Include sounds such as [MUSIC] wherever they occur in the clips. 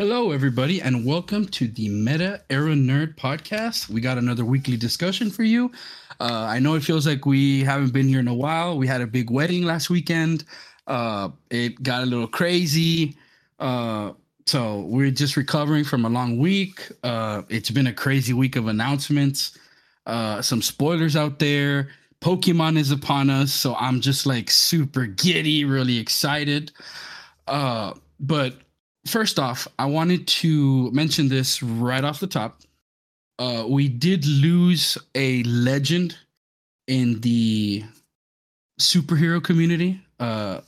Hello, everybody, and welcome to the Meta Era Nerd Podcast. We got another weekly discussion for you. Uh, I know it feels like we haven't been here in a while. We had a big wedding last weekend. Uh, it got a little crazy. Uh, so we're just recovering from a long week. Uh, it's been a crazy week of announcements. Uh, some spoilers out there. Pokemon is upon us, so I'm just like super giddy, really excited. Uh, but first off, I wanted to mention this right off the top. Uh, we did lose a legend in the superhero community. Uh,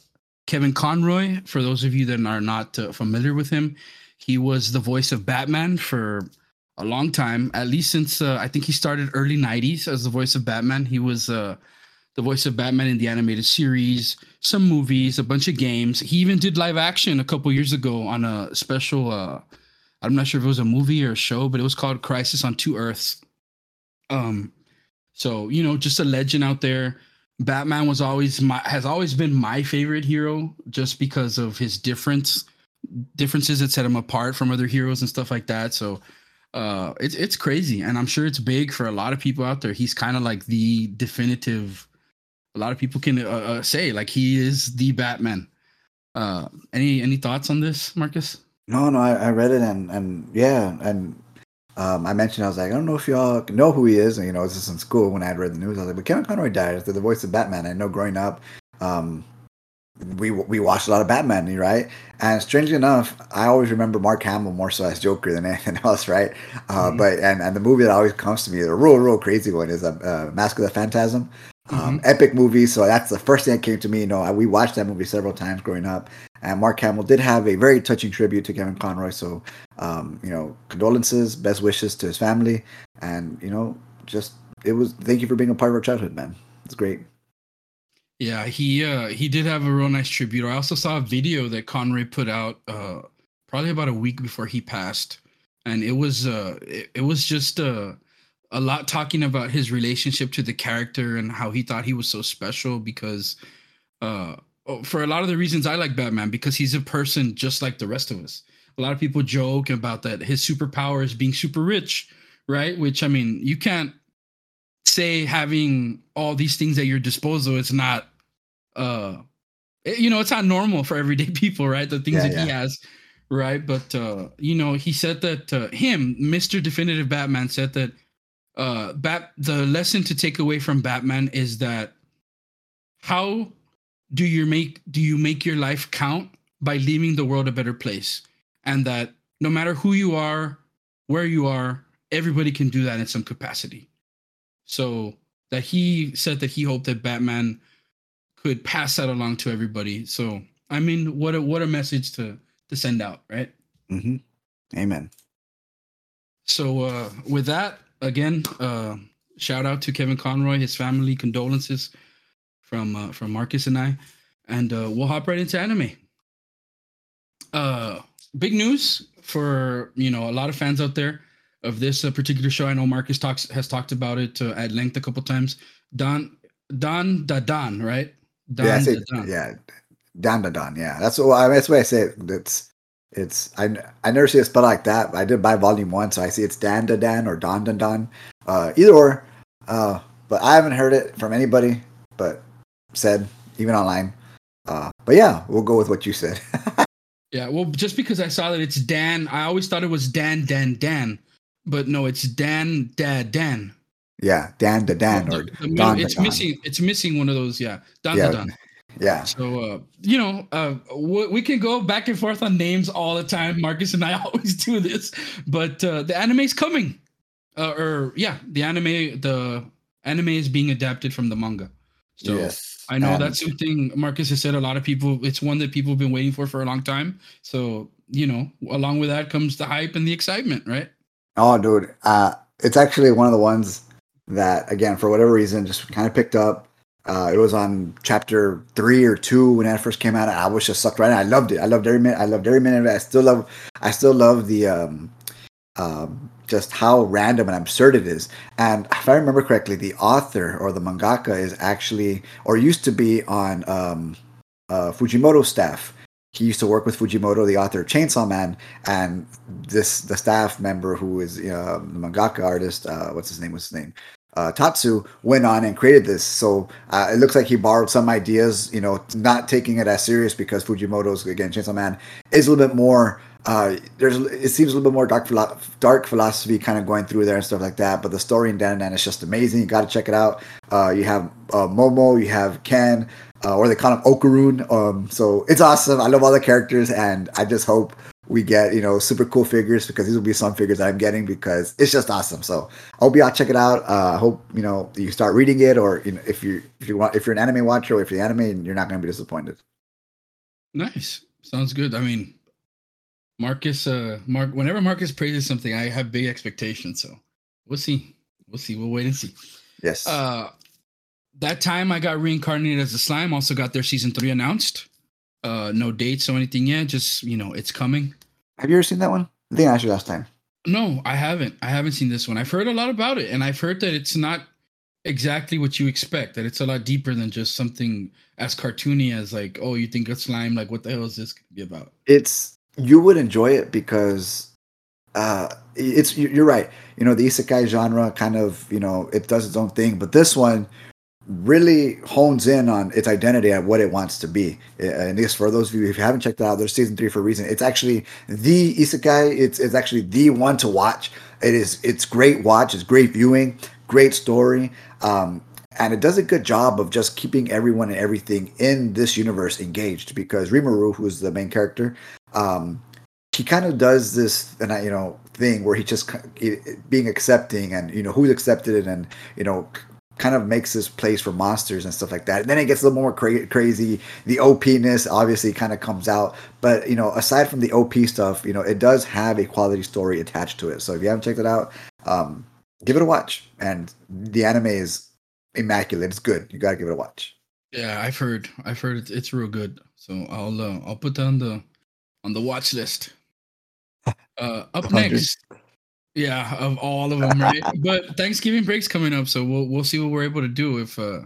Kevin Conroy, for those of you that are not uh, familiar with him, he was the voice of Batman for a long time, at least since uh, I think he started early 90s as the voice of Batman. He was uh, the voice of Batman in the animated series, some movies, a bunch of games. He even did live action a couple years ago on a special. Uh, I'm not sure if it was a movie or a show, but it was called Crisis on Two Earths. Um, so you know, just a legend out there. Batman was always my has always been my favorite hero, just because of his difference differences that set him apart from other heroes and stuff like that. So uh it's it's crazy and i'm sure it's big for a lot of people out there he's kind of like the definitive a lot of people can uh, uh, say like he is the Batman. Uh, any any thoughts on this, Marcus? No, no, I, I read it and and yeah, and um, I mentioned I was like, I don't know if y'all know who he is. And you know, this is in school when I had read the news. I was like, but Kevin Conroy died after the voice of Batman. I know growing up, um, we we watched a lot of Batman, right? And strangely enough, I always remember Mark Hamill more so as Joker than [LAUGHS] anything else, right? Uh, mm-hmm. But and and the movie that always comes to me, the real real crazy one, is a uh, Mask of the Phantasm. Um, mm-hmm. Epic movie. So that's the first thing that came to me. You know, we watched that movie several times growing up. And Mark Hamill did have a very touching tribute to Kevin Conroy. So, um, you know, condolences, best wishes to his family. And, you know, just, it was, thank you for being a part of our childhood, man. It's great. Yeah, he uh he did have a real nice tribute. I also saw a video that Conroy put out uh probably about a week before he passed. And it was uh it, it was just uh a lot talking about his relationship to the character and how he thought he was so special because uh oh, for a lot of the reasons I like Batman because he's a person just like the rest of us. A lot of people joke about that his superpower is being super rich, right? Which I mean, you can't say having all these things at your disposal is not uh eh, you know, it's not normal for everyday [LAUGHS] people, right? The things yeah, that yeah. he has, right? But uh, you know, he said that uh, him, Mr. Definitive Batman said that uh bat the lesson to take away from batman is that how do you make do you make your life count by leaving the world a better place? And that no matter who you are where you are everybody can do that in some capacity. So that he said that he hoped that batman could pass that along to everybody. So i mean what a what a message to to send out right? Mm-hmm. amen. So uh with that again, uh, shout out to Kevin Conroy, his family, condolences from uh, from Marcus and I, and uh, we'll hop right into anime. Uh, big news for you know a lot of fans out there of this uh, particular show. I know Marcus talks has talked about it uh, at length a couple times. Don Don Da Don, right? Don yeah, say, yeah, Don Da Don. Yeah, that's what that's what I say. It's it's I I never see it spelled like that. I did buy volume one, so I see it's Dan Da Dan or Don Dan Don. Uh, either or. Uh, but I haven't heard it from anybody, but said even online. Uh, but yeah, we'll go with what you said. [LAUGHS] yeah, well, just because I saw that it's Dan, I always thought it was Dan Dan Dan, but no, it's Dan Dad Dan. Yeah, Dan Da Dan or the, the, Don It's missing. It's missing one of those. Yeah, Don yeah. Don. Yeah. So uh, you know, uh, we can go back and forth on names all the time. Marcus and I [LAUGHS] always do this, but uh, the anime is coming. Uh, or yeah, the anime the anime is being adapted from the manga. So yes. I know and that's something Marcus has said. A lot of people, it's one that people have been waiting for for a long time. So you know, along with that comes the hype and the excitement, right? Oh, dude, uh, it's actually one of the ones that, again, for whatever reason, just kind of picked up uh, it was on chapter three or two when that first came out. I was just sucked right in. I loved it. I loved every minute. I loved every minute of it. I still love. I still love the um, um, just how random and absurd it is. And if I remember correctly, the author or the mangaka is actually or used to be on um, uh, Fujimoto's staff. he used to work with Fujimoto, the author of Chainsaw Man, and this the staff member who is uh, the mangaka artist. Uh, what's his name? What's his name? Uh, Tatsu went on and created this. So uh, it looks like he borrowed some ideas, you know, not taking it as serious because Fujimoto's again Chainsaw Man is a little bit more. Uh, there's it seems a little bit more dark philo- dark philosophy kind of going through there and stuff like that. But the story in Dan Dan is just amazing. You got to check it out. Uh, you have uh, Momo, you have Ken, uh, or they call him Okarun. Um, so it's awesome. I love all the characters, and I just hope we get you know super cool figures because these will be some figures that I'm getting because it's just awesome. So I hope y'all check it out. Uh, I hope you know you start reading it, or you know, if you if you want if you're an anime watcher or if you're anime, you're not going to be disappointed. Nice, sounds good. I mean, Marcus, uh, Mark, whenever Marcus praises something, I have big expectations. So we'll see. We'll see. We'll wait and see. Yes. Uh, that time I got reincarnated as a slime. Also got their season three announced. Uh, no dates or anything yet. Just you know, it's coming. Have you ever seen that one? I think I asked you last time. No, I haven't. I haven't seen this one. I've heard a lot about it, and I've heard that it's not exactly what you expect. That it's a lot deeper than just something as cartoony as like, oh, you think of slime? Like, what the hell is this gonna be about? It's you would enjoy it because uh it's you're right. You know, the isekai genre kind of you know it does its own thing, but this one really hones in on its identity and what it wants to be. And this, for those of you if you haven't checked it out, there's season three for a reason. It's actually the isekai. It's it's actually the one to watch. It is it's great watch. It's great viewing. Great story. Um, and it does a good job of just keeping everyone and everything in this universe engaged because Rimuru, who's the main character, um, he kind of does this and I, you know thing where he just being accepting and you know who's accepted it and you know kind of makes this place for monsters and stuff like that. And then it gets a little more cra- crazy. The OP-ness obviously kind of comes out, but you know, aside from the OP stuff, you know, it does have a quality story attached to it. So if you haven't checked it out, um, give it a watch. And the anime is immaculate. It's good. You gotta give it a watch. Yeah, I've heard. I've heard it's, it's real good. So I'll uh, I'll put that on the on the watch list. [LAUGHS] Uh, up next, yeah, of all of them, right? [LAUGHS] but Thanksgiving break's coming up, so we'll we'll see what we're able to do. If uh,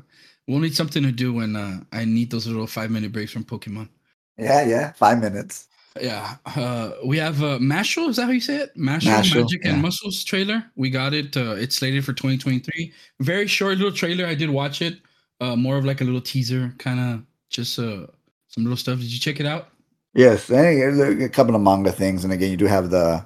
we'll need something to do when uh, I need those little five minute breaks from Pokemon. Yeah, yeah, five minutes. Yeah, uh, we have uh, Mashle. Is that how you say it? Mashle, Mashle, Magic yeah. and Muscles trailer. We got it. Uh, it's slated for 2023. Very short little trailer. I did watch it. Uh, more of like a little teaser, kind of just uh, some little stuff. Did you check it out? Yes, and a couple of manga things, and again, you do have the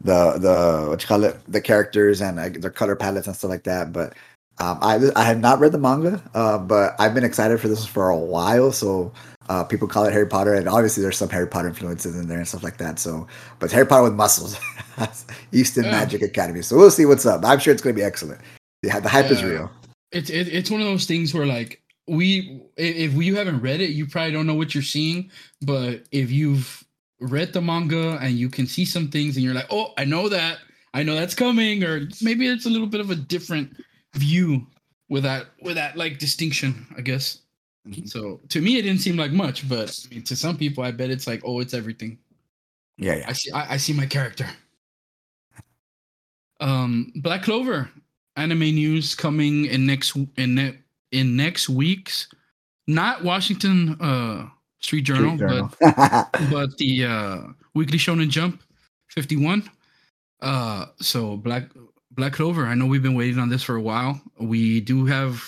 the the what you call it, the characters and uh, their color palettes and stuff like that. But um, I I have not read the manga, uh, but I've been excited for this for a while. So uh, people call it Harry Potter, and obviously there's some Harry Potter influences in there and stuff like that. So, but it's Harry Potter with muscles, [LAUGHS] Easton Yeah. Magic Academy. So we'll see what's up. I'm sure it's going to be excellent. Yeah, the hype is real. It's it, it's one of those things where like we if you haven't read it, you probably don't know what you're seeing. But if you've read the manga and you can see some things and you're like, oh, I know that, I know that's coming, or maybe it's a little bit of a different view with that with that like distinction, I guess. Mhm. So to me, it didn't seem like much, but I mean, to some people, I bet it's like, oh, it's everything. Yeah, yeah. I see. I, I see my character. Um, Black Clover anime news coming in next in ne- in next week's not Washington uh Street Journal, Street Journal. but [LAUGHS] but the uh Weekly Shonen Jump 51. Uh, so Black Black Clover. I know we've been waiting on this for a while. We do have.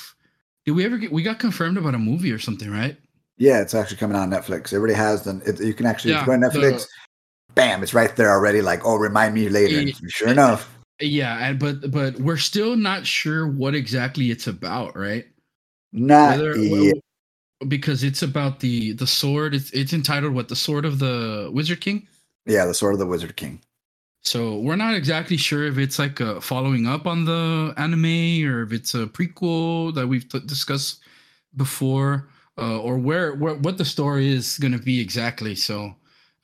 Did we ever get? We got confirmed about a movie or something, right? yeah, it's actually coming out on Netflix. It already has. Then you can actually Yeah, go on the- Netflix. bam, it's right there already. Like, oh, remind me later. Yeah. Sure enough. Yeah, and but but we're still not sure what exactly it's about, right? Not Whether- yet. Because it's about the the sword. It's it's entitled what the sword of the Wizard King. Yeah, the Sword of the Wizard King. So we're not exactly sure if it's like a following up on the anime or if it's a prequel that we've t- discussed before, uh, or where, where what the story is going to be exactly. So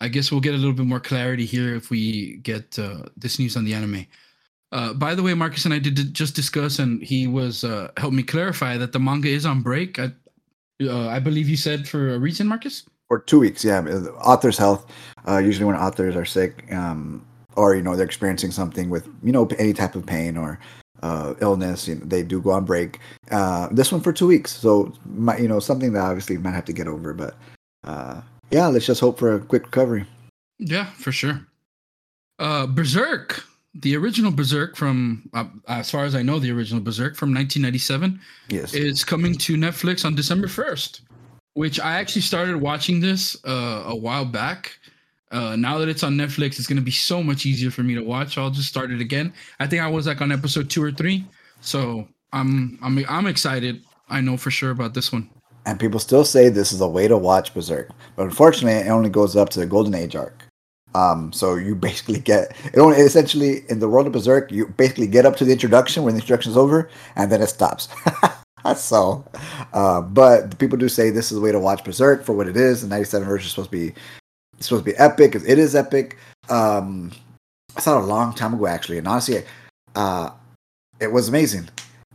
I guess we'll get a little bit more clarity here if we get uh, this news on the anime. Uh, by the way, Marcus and I did just discuss, and he was uh, helped me clarify that the manga is on break. I, uh, I believe you said for a reason, Marcus. Or two weeks, yeah. Author's health. Uh, usually, when authors are sick, um, or you know they're experiencing something with you know any type of pain or uh, illness, you know, they do go on break. Uh, this one for two weeks, so might, you know something that obviously might have to get over, but uh, yeah, let's just hope for a quick recovery. Yeah, for sure. Uh, Berserk, the original Berserk from, uh, as far as I know, the original Berserk from 1997 Yes. is coming to Netflix on December 1st, which I actually started watching this uh, a while back. Uh, now that it's on Netflix, it's going to be so much easier for me to watch. I'll just start it again. I think I was like on episode two or three, so I'm I'm I'm excited. I know for sure about this one. and people still say this is a way to watch Berserk, but unfortunately, it only goes up to the Golden Age arc. Um, so you basically get it only essentially in the world of Berserk, you basically get up to the introduction when the introduction is over, and then it stops. [LAUGHS] so, uh, but people do say this is a way to watch Berserk for what it is. The '97 version is supposed to be supposed to be epic. It is epic. Um, I saw it a long time ago actually, and honestly, uh, it was amazing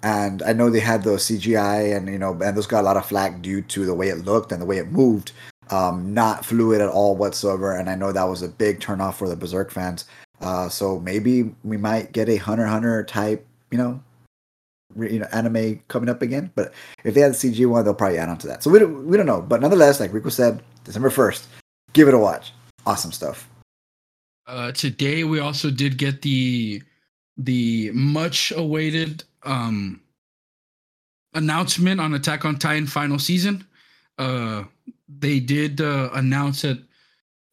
and I know they had the CGI and you know and those got a lot of flack due to the way it looked and the way it moved, um, not fluid at all whatsoever. And I know that was a big turnoff for the Berserk fans. Uh, so maybe we might get a Hunter Hunter type, you know, you know, anime coming up again. But if they had the CG one, they'll probably add on to that. So we don't, we don't know. But nonetheless, like Rico said, December first, give it a watch. Awesome stuff. Uh, today we also did get the the much awaited um announcement on Attack on Titan final season. Uh they did uh, announce that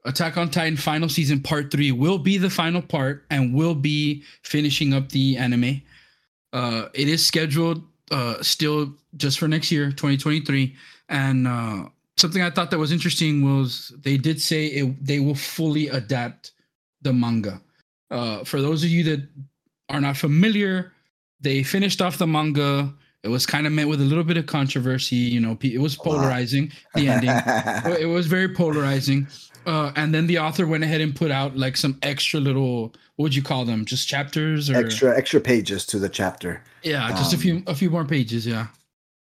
Attack on Titan final season part 3 will be the final part and will be finishing up the anime. Uh it is scheduled uh still just for next year, 2023 and uh something I thought that was interesting was they did say it, they will fully adapt the manga. Uh, for those of you that are not familiar, they finished off the manga. It was kind of met with a little bit of controversy. You know, it was A polarizing. The ending, [LAUGHS] it was very polarizing. Uh, and then the author went ahead and put out like some extra little, what would you call them? Just chapters or extra extra pages to the chapter. Yeah, just a um, few a few more pages. Yeah.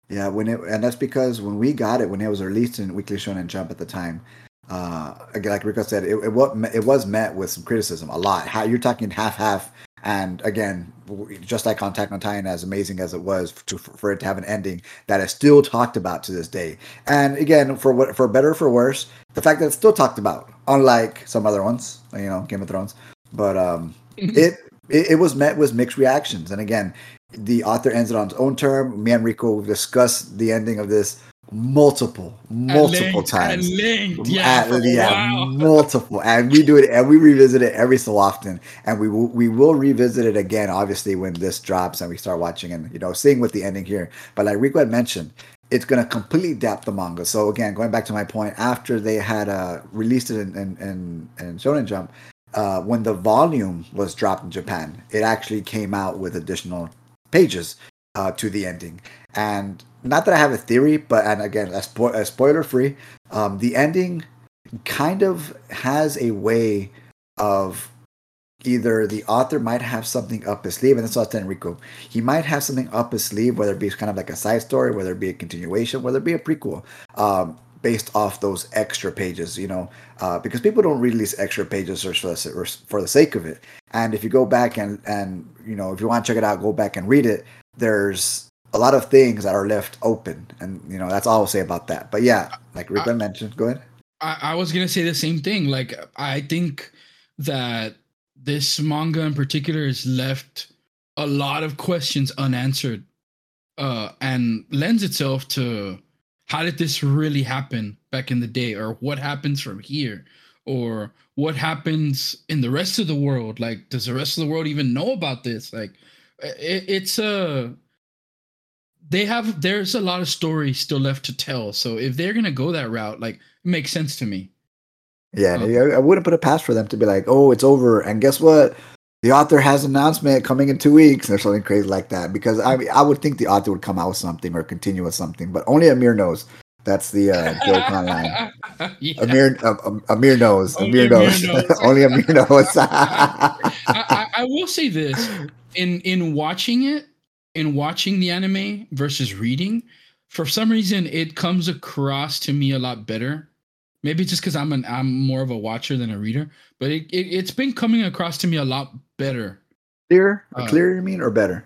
Yeah, when it and that's because when we got it when it was released in Weekly Shonen Jump at the time, uh, again, like Rico said, it, it it was met with some criticism, a lot. How you're talking half half, and again, just like on Attack on Titan, as amazing as it was to for it to have an ending that is still talked about to this day. And again, for what for better or for worse, the fact that it's still talked about, unlike some other ones, you know, Game of Thrones. But um, [LAUGHS] it, it it was met with mixed reactions and again the author ends it on his own term me and rico discussed the ending of this multiple multiple at times. length, yeah, At- yeah, multiple and we do it and we revisit it every so often and we will we will revisit it again obviously when this drops and we start watching and you know seeing with the ending here but like rico had mentioned it's going to completely adapt the manga. So again going back to my point after they had uh released it in in, in, in shonen jump uh, when the volume was dropped in Japan, it actually came out with additional pages uh, to the ending. And not that I have a theory, but and again, spo- spoiler free, um, the ending kind of has a way of either the author might have something up his sleeve, and that's what I was telling Rico. He might have something up his sleeve, whether it be kind of like a side story, whether it be a continuation, whether it be a prequel. Um, based off those extra pages, you know, uh, because people don't release extra pages or for the, or for the sake of it. And if you go back and and you know, if you want to check it out, go back and read it. There's a lot of things that are left open, and you know, that's all I'll say about that. But yeah, like Rick mentioned, go ahead. I, I was gonna say the same thing. Like I think that this manga in particular has left a lot of questions unanswered, uh, and lends itself to how did this really happen back in the day, or what happens from here, or what happens in the rest of the world. Like, does the rest of the world even know about this? Like, it, it's a they have there's a lot of stories still left to tell. So if they're gonna go that route, like it makes sense to me. Yeah. I, I wouldn't put a pass for them to be like, oh, it's over, and guess what? The author has an announcement coming in two weeks, or something crazy like that. Because I, I would think the author would come out with something or continue with something, but only Amir knows. That's the uh, joke [LAUGHS] online. yeah. Amir, uh, um, Amir knows. Only Amir Amir knows. knows. [LAUGHS] only Amir knows. I, I, I will say this in in watching it, in watching the anime versus reading, for some reason it comes across to me a lot better. Maybe just because I'm an I'm more of a watcher than a reader, but it, it it's been coming across to me a lot better. clear, Uh, clear. You mean or better?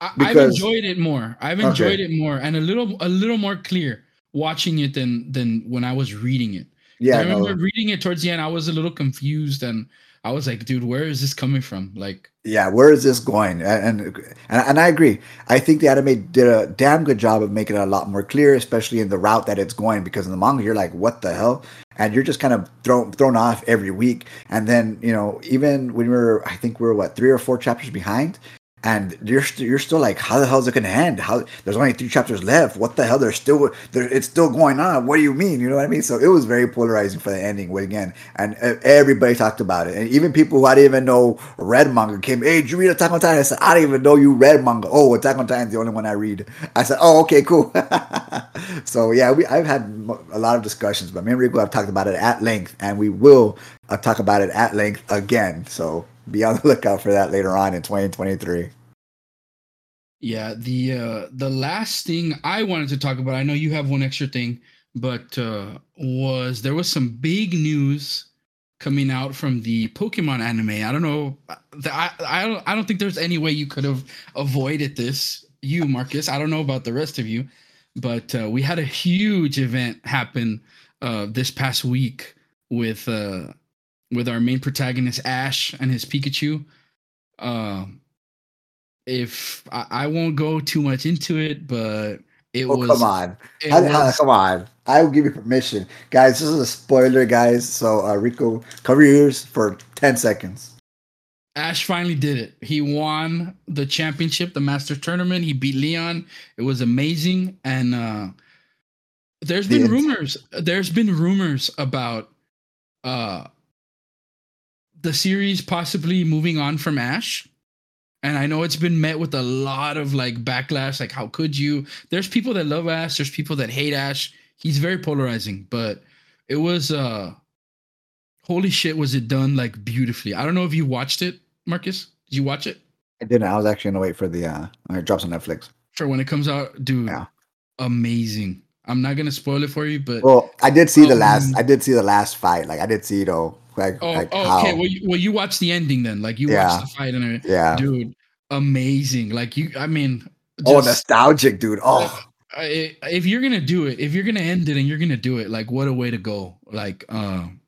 I, I've enjoyed it more. I've enjoyed it more and a little a little more clear. watching it than than when I was reading it. Yeah, I remember no, reading it towards the end. I was a little confused, and I was like, "Dude, where is this coming from?" Like, yeah. Where is this going? And, and and I agree. I think the anime did a damn good job of making it a lot more clear, especially in the route that it's going. Because in the manga, you're like, "What the hell?" And you're just kind of thrown thrown off every week. And then you know, even when we we're, I think we we're what three or four chapters behind, and you're st- you're still like, how the hell is it going to end? How there's only three chapters left. What the hell? There's still there, it's still going on. What do you mean? You know what I mean? So it was very polarizing for the ending again, and everybody talked about it, and even people who I didn't even know read manga came. Hey, did you read Attack on Titan? I said, I didn't even know you read manga. Oh, Attack on Titan's the only one I read. I said, oh, okay, cool. [LAUGHS] so yeah, we I've had a lot of discussions, but me and Rico have talked about it at length, and we will uh, talk about it at length again. So be on the lookout for that later on in 2023. Yeah, the uh the last thing I wanted to talk about, I know you have one extra thing, but uh was there was some big news coming out from the Pokemon anime. I don't know I I don't I don't think there's any way you could have avoided this. You, Marcus, I don't know about the rest of you, but uh, we had a huge event happen uh this past week with uh with our main protagonist Ash and his Pikachu. Uh, if I, I, won't go too much into it, but it oh, was. Come on, how, was, come on! I will give you permission, guys. This is a spoiler, guys. So uh, Rico, cover your ears for ten seconds. Ash finally did it. He won the championship, the Master tournament. He beat Leon. It was amazing, and uh, there's been rumors. There's been rumors about uh the series possibly moving on from Ash. And I know it's been met with a lot of like backlash, like how could you? There's people that love Ash, there's people that hate Ash. He's very polarizing, but it was uh holy shit was it done like beautifully. I don't know if you watched it, Marcus. Did you watch it? I didn't. I was actually gonna wait for the uh it drops on Netflix. For when it comes out, dude. Yeah. Amazing. I'm not gonna spoil it for you, but well, I did see um, the last. I did see the last fight. Like I did see, you know, like, oh, like oh okay. Well you, well, you watched the ending then. Like you yeah. watched the fight and everything. Yeah, dude, amazing. Like you, I mean, oh, just, oh, nostalgic, dude. Oh, if you're gonna do it, if you're gonna end it and you're gonna do it, like what a way to go. Like, um,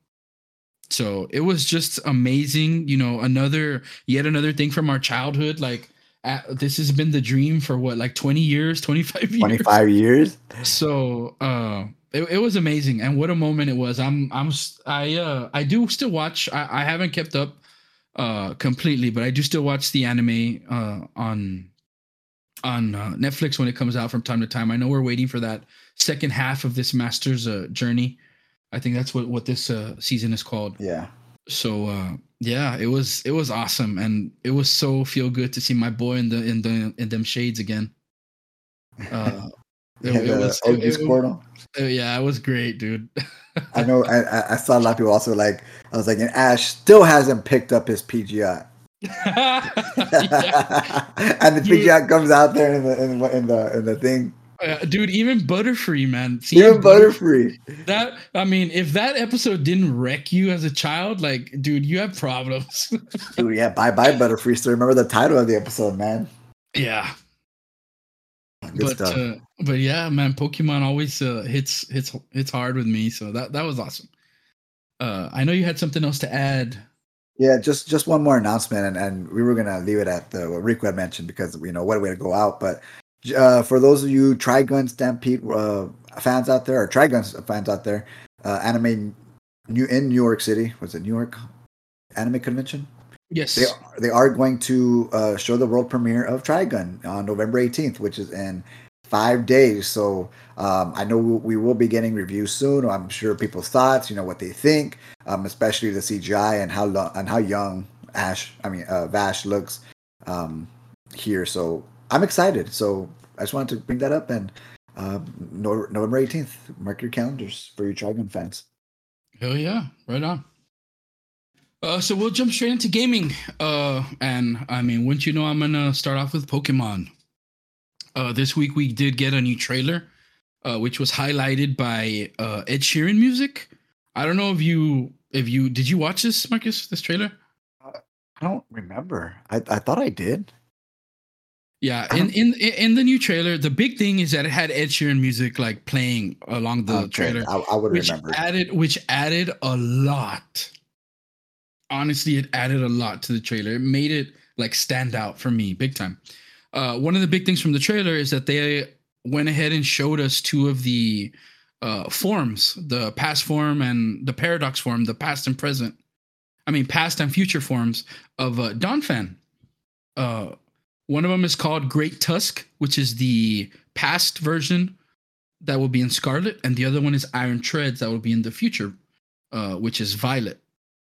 so it was just amazing. You know, another yet another thing from our childhood. Like, at, this has been the dream for what, like 20 years, 25 years. 25 years. So, uh it, it was amazing and what a moment it was. I'm i'm i uh i do still watch i, I haven't kept up uh completely but i do still watch the anime uh on on uh, netflix when it comes out from time to time. I know we're waiting for that second half of this master's uh, journey. I think that's what what this uh season is called. Yeah. So uh yeah it was it was awesome and it was so feel good to see my boy in the in the in them shades again. Uh it, yeah, it was, it, it, uh, yeah, it was great, dude. I know. [LAUGHS] I, I saw a lot of people also like. I was like, and Ash still hasn't picked up his Pidgeot. [LAUGHS] [LAUGHS] and the dude. Pidgeot comes out there in the in, in the in the thing. Uh, dude, even Butterfree, man. even Butterfree. That I mean, if that episode didn't wreck you as a child, like, dude, you have problems. dude, yeah, bye bye Butterfree. So remember the title of the episode, man. Yeah, Good but uh, but yeah, man, Pokemon always uh, hits hits hits hard with me. So that that was awesome. Uh, I know you had something else to add. Yeah, just just one more announcement, and, and we were gonna leave it at the what Rico had mentioned because you know what a way to go out. But uh, for those of you Trigun Stampede uh, fans out there, or Trigun fans out there, uh, anime new in New York City was it New York Anime Convention? Yes, they are, they are going to uh, show the world premiere of Trigun on November 18th, which is in five days. So um, I know we will be getting reviews soon. I'm sure people's thoughts, you know, what they think, um, especially the CGI and how lo- and how young Ash, I mean uh, Vash looks um, here. So I'm excited. So I just wanted to bring that up and uh, November 18th, mark your calendars for your Trigun fans. Hell yeah, right on. Uh, so we'll jump straight into gaming. Uh, and I mean, wouldn't you know, I'm gonna start off with Pokemon. Uh, this week we did get a new trailer, uh, which was highlighted by uh, Ed Sheeran music. I don't know if you if you did you watch this, Marcus? This trailer? Uh, I don't remember. I I thought I did. Yeah, in, in in the new trailer, the big thing is that it had Ed Sheeran music like playing along the Okay, trailer, I, I would which remember. added which added a lot. Honestly, it added a lot to the trailer. It made it like stand out for me big time. Uh, one of the big things from the trailer is that they went ahead and showed us two of the uh, forms, the past form and the paradox form, the past and present. I mean, past and future forms of uh, Donphan. Uh, one of them is called Great Tusk, which is the past version that will be in Scarlet, and the other one is Iron Treads that will be in the future, uh, which is Violet.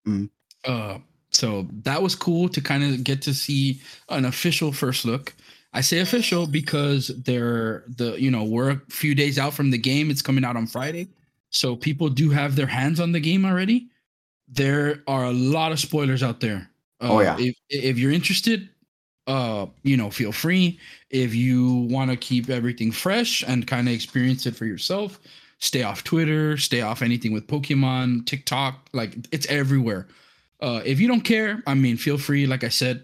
Mm. Uh, so that was cool to kind of get to see an official first look. I say official because they're the you know we're a few days out from the game. It's coming out on Friday, so people do have their hands on the game already. There are a lot of spoilers out there. Uh, Oh, yeah. If if you're interested, uh, you know, feel free. If you want to keep everything fresh and kind of experience it for yourself, stay off Twitter, stay off anything with Pokemon, TikTok, like it's everywhere. Uh, if you don't care, I mean, feel free. Like I said,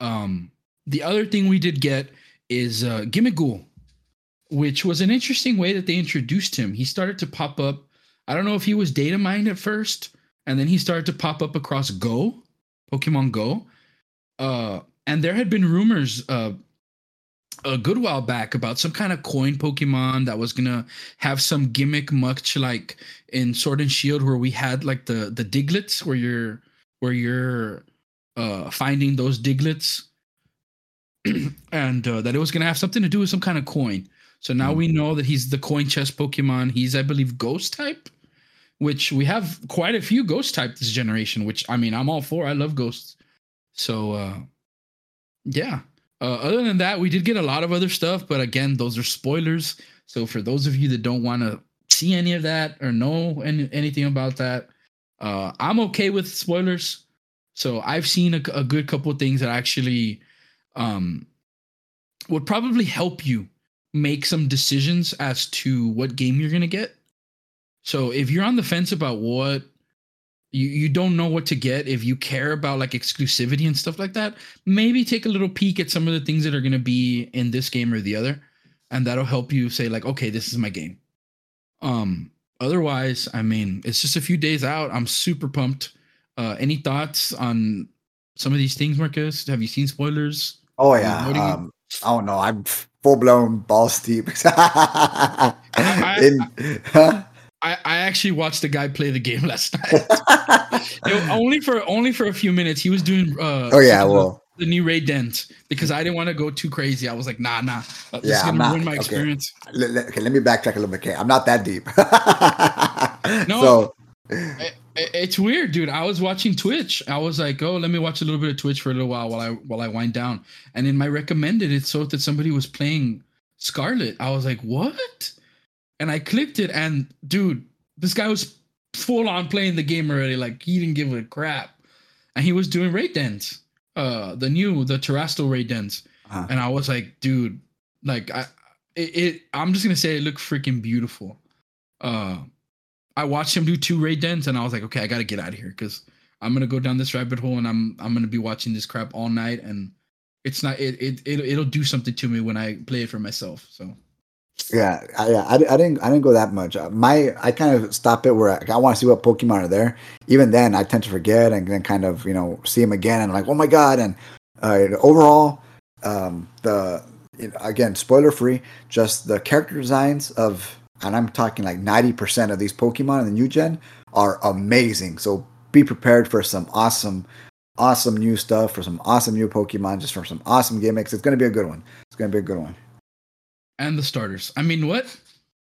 um, the other thing we did get is uh, Gimmighoul, which was an interesting way that they introduced him. He started to pop up. I don't know if he was data mined at first, and then he started to pop up across Go, Pokemon Go. Uh, and there had been rumors uh, a good while back about some kind of coin Pokemon that was gonna have some gimmick, much like in Sword and Shield, where we had like the the Digletts, where you're where you're uh, finding those Digletts, [CLEARS THROAT] and uh, that it was gonna have something to do with some kind of coin. So now Hmm. we know that he's the coin chest Pokemon. He's, I believe, Ghost type, which we have quite a few Ghost type this generation. Which I mean, I'm all for. I love Ghosts. So uh, yeah. Uh, other than that, we did get a lot of other stuff, but again, those are spoilers. So for those of you that don't want to see any of that or know any, anything about that, uh, I'm okay with spoilers. So I've seen a, a good couple things that actually um, would probably help you make some decisions as to what game you're gonna get. So if you're on the fence about what you, you don't know what to get, if you care about like exclusivity and stuff like that, maybe take a little peek at some of the things that are gonna be in this game or the other, and that'll help you say like, okay, this is my game. Um, otherwise, I mean, it's just a few days out. I'm super pumped. Uh, any thoughts on some of these things, Marcus? Have you seen spoilers? Oh you yeah. voting? Um, oh no, I'm full blown balls deep. [LAUGHS] In, huh? I, I actually watched the guy play the game [LAUGHS] last night. Only for only for a few minutes. He was doing uh oh yeah, well, the new raid dens because I didn't want to go too crazy. I was like, nah, nah. This Yeah, is gonna not- ruin my okay. experience. let, let- okay, let me backtrack a little bit. Okay, I'm not that deep. [LAUGHS] No. So, I- I- It's weird, dude. I was watching Twitch. I was like, oh, let me watch a little bit of Twitch for a little while while I while I wind down. And in my recommended, it showed that somebody was playing Scarlet. I was like, what? And I clicked it, and dude, this guy was full on playing the game already. Like he didn't give a crap, and he was doing raid dens, uh, the new the Terastal raid dens. uh, And I was like, dude, like I it, it I'm just gonna say it looked freaking beautiful. Uh I watched him do two raid dens and I was like, okay, I gotta get out of here because I'm gonna go down this rabbit hole and I'm I'm gonna be watching this crap all night and it's not it it, it it'll do something to me when I play it for myself. So yeah, I, yeah, I, I didn't, I didn't go that much. Uh, My, I kind of stop it where I, I want to see what Pokemon are there. Even then, I tend to forget and then kind of, you know, see them again and like, oh my god! And uh, overall, um, the you know, again, spoiler free, just the character designs of, and I'm talking like 90% of these Pokemon in the new gen are amazing. So be prepared for some awesome, awesome new stuff, for some awesome new Pokemon, just for some awesome gimmicks. It's going to be a good one. It's going to be a good one. And the starters. I mean, what?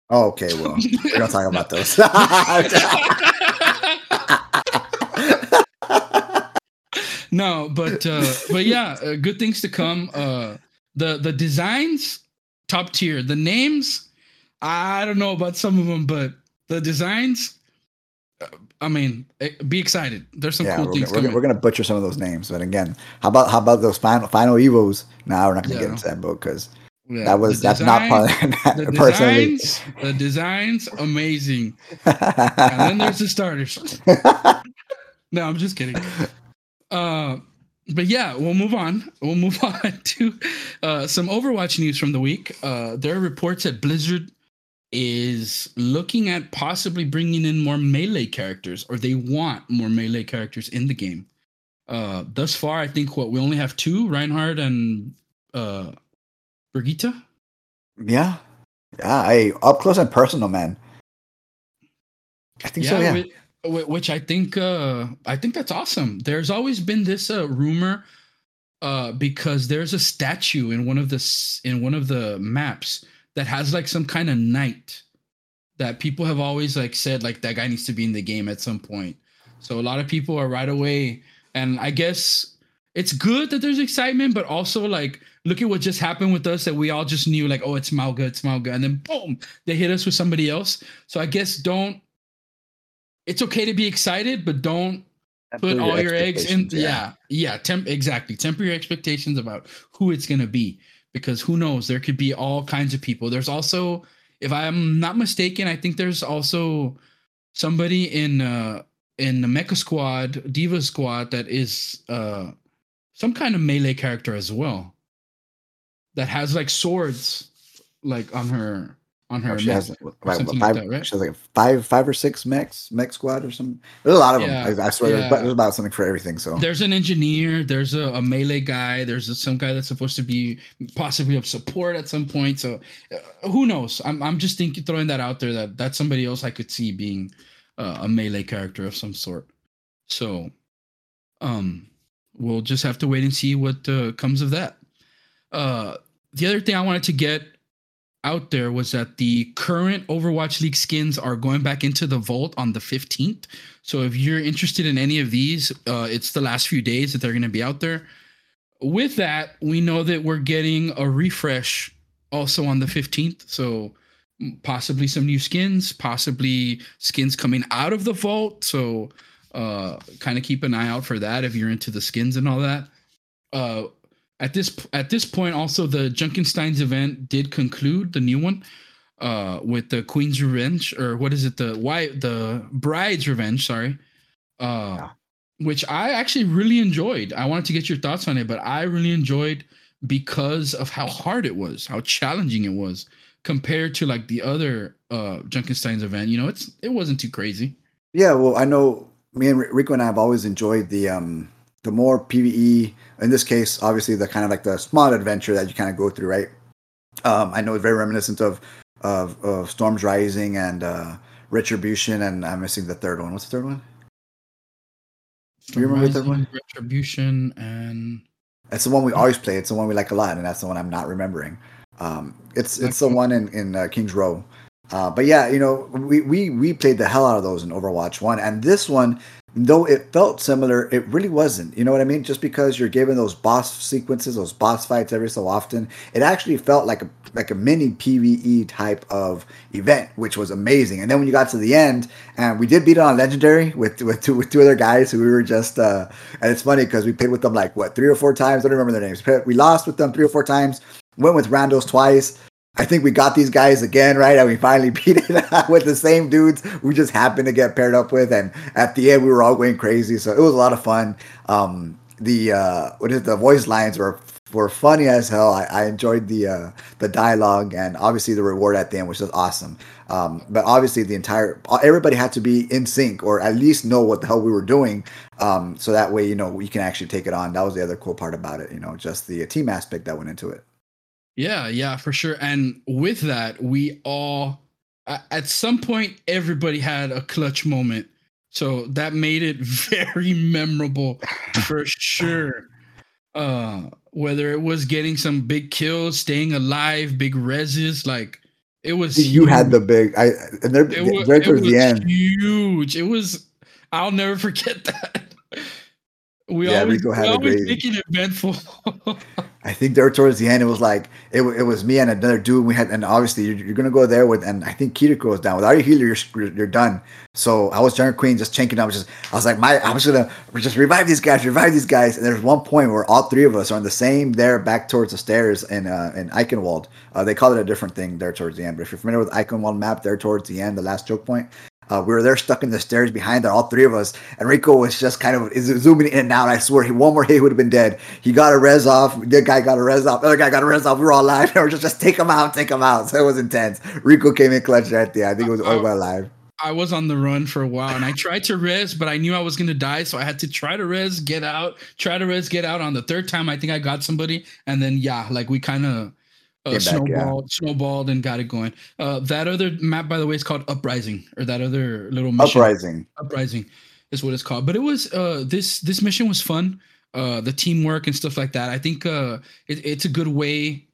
Oh, okay, well, we're not talking about those. [LAUGHS] no, but uh, but yeah, uh, good things to come. Uh, the the designs top tier. The names, I don't know about some of them, but the designs. uh, I mean, eh, be excited. There's some yeah, cool we're, things gonna, we're, coming. gonna, we're gonna butcher some of those names, but again, how about how about those final final evos? Now we're not gonna Yeah. get into that book because Yeah, that was the that's not part of [LAUGHS] The that personally. designs, the designs, amazing. And then there's the starters. [LAUGHS] No, I'm just kidding. Uh, but yeah, we'll move on. We'll move [LAUGHS] on to uh, some Overwatch news from the week. Uh, there are reports that Blizzard is looking at possibly bringing in more melee characters, or they want more melee characters in the game. Uh, thus far, I think what we only have two: Reinhardt and uh, Brigitte. Yeah, yeah. I up close and personal, man. I think so. Yeah. Which, which I think uh, I think that's awesome. There's always been this uh, rumor uh, because there's a statue in one of the in one of the maps that has like some kind of knight that people have always like said like that guy needs to be in the game at some point. So a lot of people are right away, and I guess it's good that there's excitement, but also like look at what just happened with us that we all just knew like oh it's Mauga, it's Mauga, and then boom they hit us with somebody else. So I guess don't. It's okay to be excited, but don't put all your, your eggs in. Yeah, yeah, yeah temp exactly. Temper your expectations about who it's gonna be because who knows? There could be all kinds of people. There's also, if I'm not mistaken, I think there's also somebody in uh in the Mecha Squad, D.Va Squad that is uh some kind of melee character as well. That has like swords like on her on her. Oh, she has like, five, like that, right? She has like five, five or six mechs, mech squad or something. There's a lot of yeah, them. I, I swear, yeah. there's, there's, about something for everything. So there's an engineer, there's a, a melee guy, there's a, some guy that's supposed to be possibly of support at some point. So uh, who knows? I'm I'm just thinking, throwing that out there that that's somebody else I could see being uh, a melee character of some sort. So, um, we'll just have to wait and see what uh, comes of that. Uh, the other thing I wanted to get out there was that the current Overwatch League skins are going back into the vault on the 15th. So if you're interested in any of these, uh, it's the last few days that they're going to be out there. With that, we know that we're getting a refresh also on the 15th. So possibly some new skins, possibly skins coming out of the vault. So uh, kind of keep an eye out for that if you're into the skins and all that. Uh, at this at this point, also the Junkenstein's event did conclude the new one uh, with the Queen's Revenge, or what is it? The why the Bride's Revenge. Sorry, uh, yeah. which I actually really enjoyed. I wanted to get your thoughts on it, but I really enjoyed because of how hard it was, how challenging it was compared to like the other uh Junkenstein's event. You know, it's it wasn't too crazy. Yeah, well, I know me and Rico and I have always enjoyed the um the more PVE, in this case, obviously the kind of like the small adventure that you kind of go through, right? Um, I know it's very reminiscent of of, of Storms Rising and uh, Retribution, and I'm missing the third one. What's the third one? Do you remember Rising, the third one? Retribution and it's the one we always play. It's the one we like a lot, and that's the one I'm not remembering. Um, it's it's the one in in uh, Kings Row. Uh, but yeah, you know, we, we we played the hell out of those in Overwatch One, and this one though it felt similar, it really wasn't. You know what I mean? Just because you're given those boss sequences, those boss fights every so often, it actually felt like a like a mini PVE type of event, which was amazing. And then when you got to the end, and we did beat it on legendary with with two with two other guys who we were just uh and it's funny because we played with them like what three or four times. I don't remember their names. We lost with them three or four times. Went with Randos twice. I think we got these guys again, right? And we finally [LAUGHS] beat it [LAUGHS] with the same dudes we just happened to get paired up with. And at the end, we were all going crazy. So it was a lot of fun. Um, the uh, what is the voice lines were were funny as hell. I, I enjoyed the uh, the dialogue and obviously the reward at the end, which was awesome. Um, but obviously, the entire everybody had to be in sync or at least know what the hell we were doing, um, so that way you know you can actually take it on. That was the other cool part about it. You know, just the team aspect that went into it. Yeah, yeah, for sure. And with that, we all at some point everybody had a clutch moment. So that made it [LAUGHS] very memorable for sure. Uh whether it was getting some big kills, staying alive, big reses, like it was you huge. had the big I and they're, it was, right towards the end. Huge. It was I'll never [LAUGHS] forget that. We yeah, always, Rico had we always make it eventful. [LAUGHS] I think there towards the end, it was like it, it was me and another dude. We had, and obviously you're, you're gonna go there with, and I think Kiriko was down. Without your healer, you're, you're done. So I was Junker Queen just chinking. I was just, I was like, my, I was gonna just revive these guys, revive these guys. And there's one point where all three of us are on the same there, back towards the stairs in uh, in Eichenwald. Uh, they call it a different thing there towards the end, but if you're familiar with Eichenwald map, there towards the end, the last choke point, Uh, we were there stuck in the stairs behind there, all three of us, and Rico was just kind of zooming in and out. I swear, he one more hit, he would have been dead. He got a res off. The guy got a res off. The other guy got a res off. We were all alive. And [LAUGHS] we are just, just take him out, take him out. So it was intense. Rico came in clutch right there. I think it was all alive. I was on the run for a while and I tried to res, but I knew I was gonna die, so I had to try to res, get out, try to res, get out. On the third time, I think I got somebody, and then yeah, like we kind of uh, snowballed, snowballed, and got it going. Uh, that other map, by the way, is called Uprising, or that other little mission. Uprising. Uprising is what it's called. But it was uh, this this mission was fun. Uh, the teamwork and stuff like that. I think uh, it, it's a good way.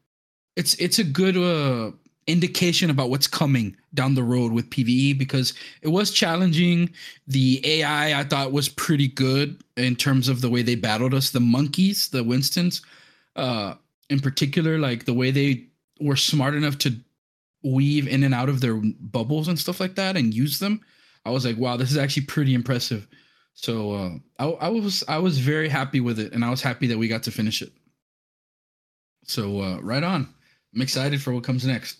It's it's a good uh indication about what's coming down the road with PVE because it was challenging. The AI I thought was pretty good in terms of the way they battled us. The monkeys, the Winstons, uh, in particular, like the way they were smart enough to weave in and out of their bubbles and stuff like that and use them. I was like, wow, this is actually pretty impressive. So uh, I, I was I was very happy with it, and I was happy that we got to finish it. So uh, right on. I'm excited for what comes next.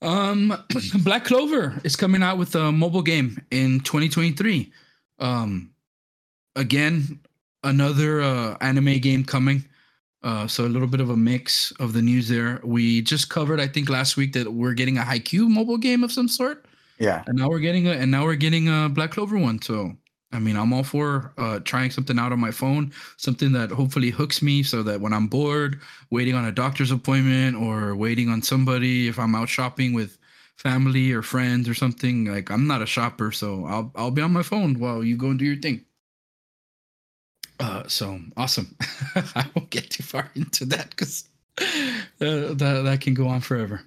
Um, [CLEARS THROAT] Black Clover is coming out with a mobile game in 2023. Um, again, another uh, anime game coming. Uh, so a little bit of a mix of the news there. We just covered, I think, last week that we're getting a Haikyuu mobile game of some sort. Yeah. And now we're getting a, and now we're getting a Black Clover one. So I mean, I'm all for uh, trying something out on my phone, something that hopefully hooks me so that when I'm bored, waiting on a doctor's appointment or waiting on somebody, if I'm out shopping with family or friends or something, like I'm not a shopper, so I'll I'll be on my phone while you go and do your thing. Uh, so awesome. [LAUGHS] I won't get too far into that because uh, that that can go on forever.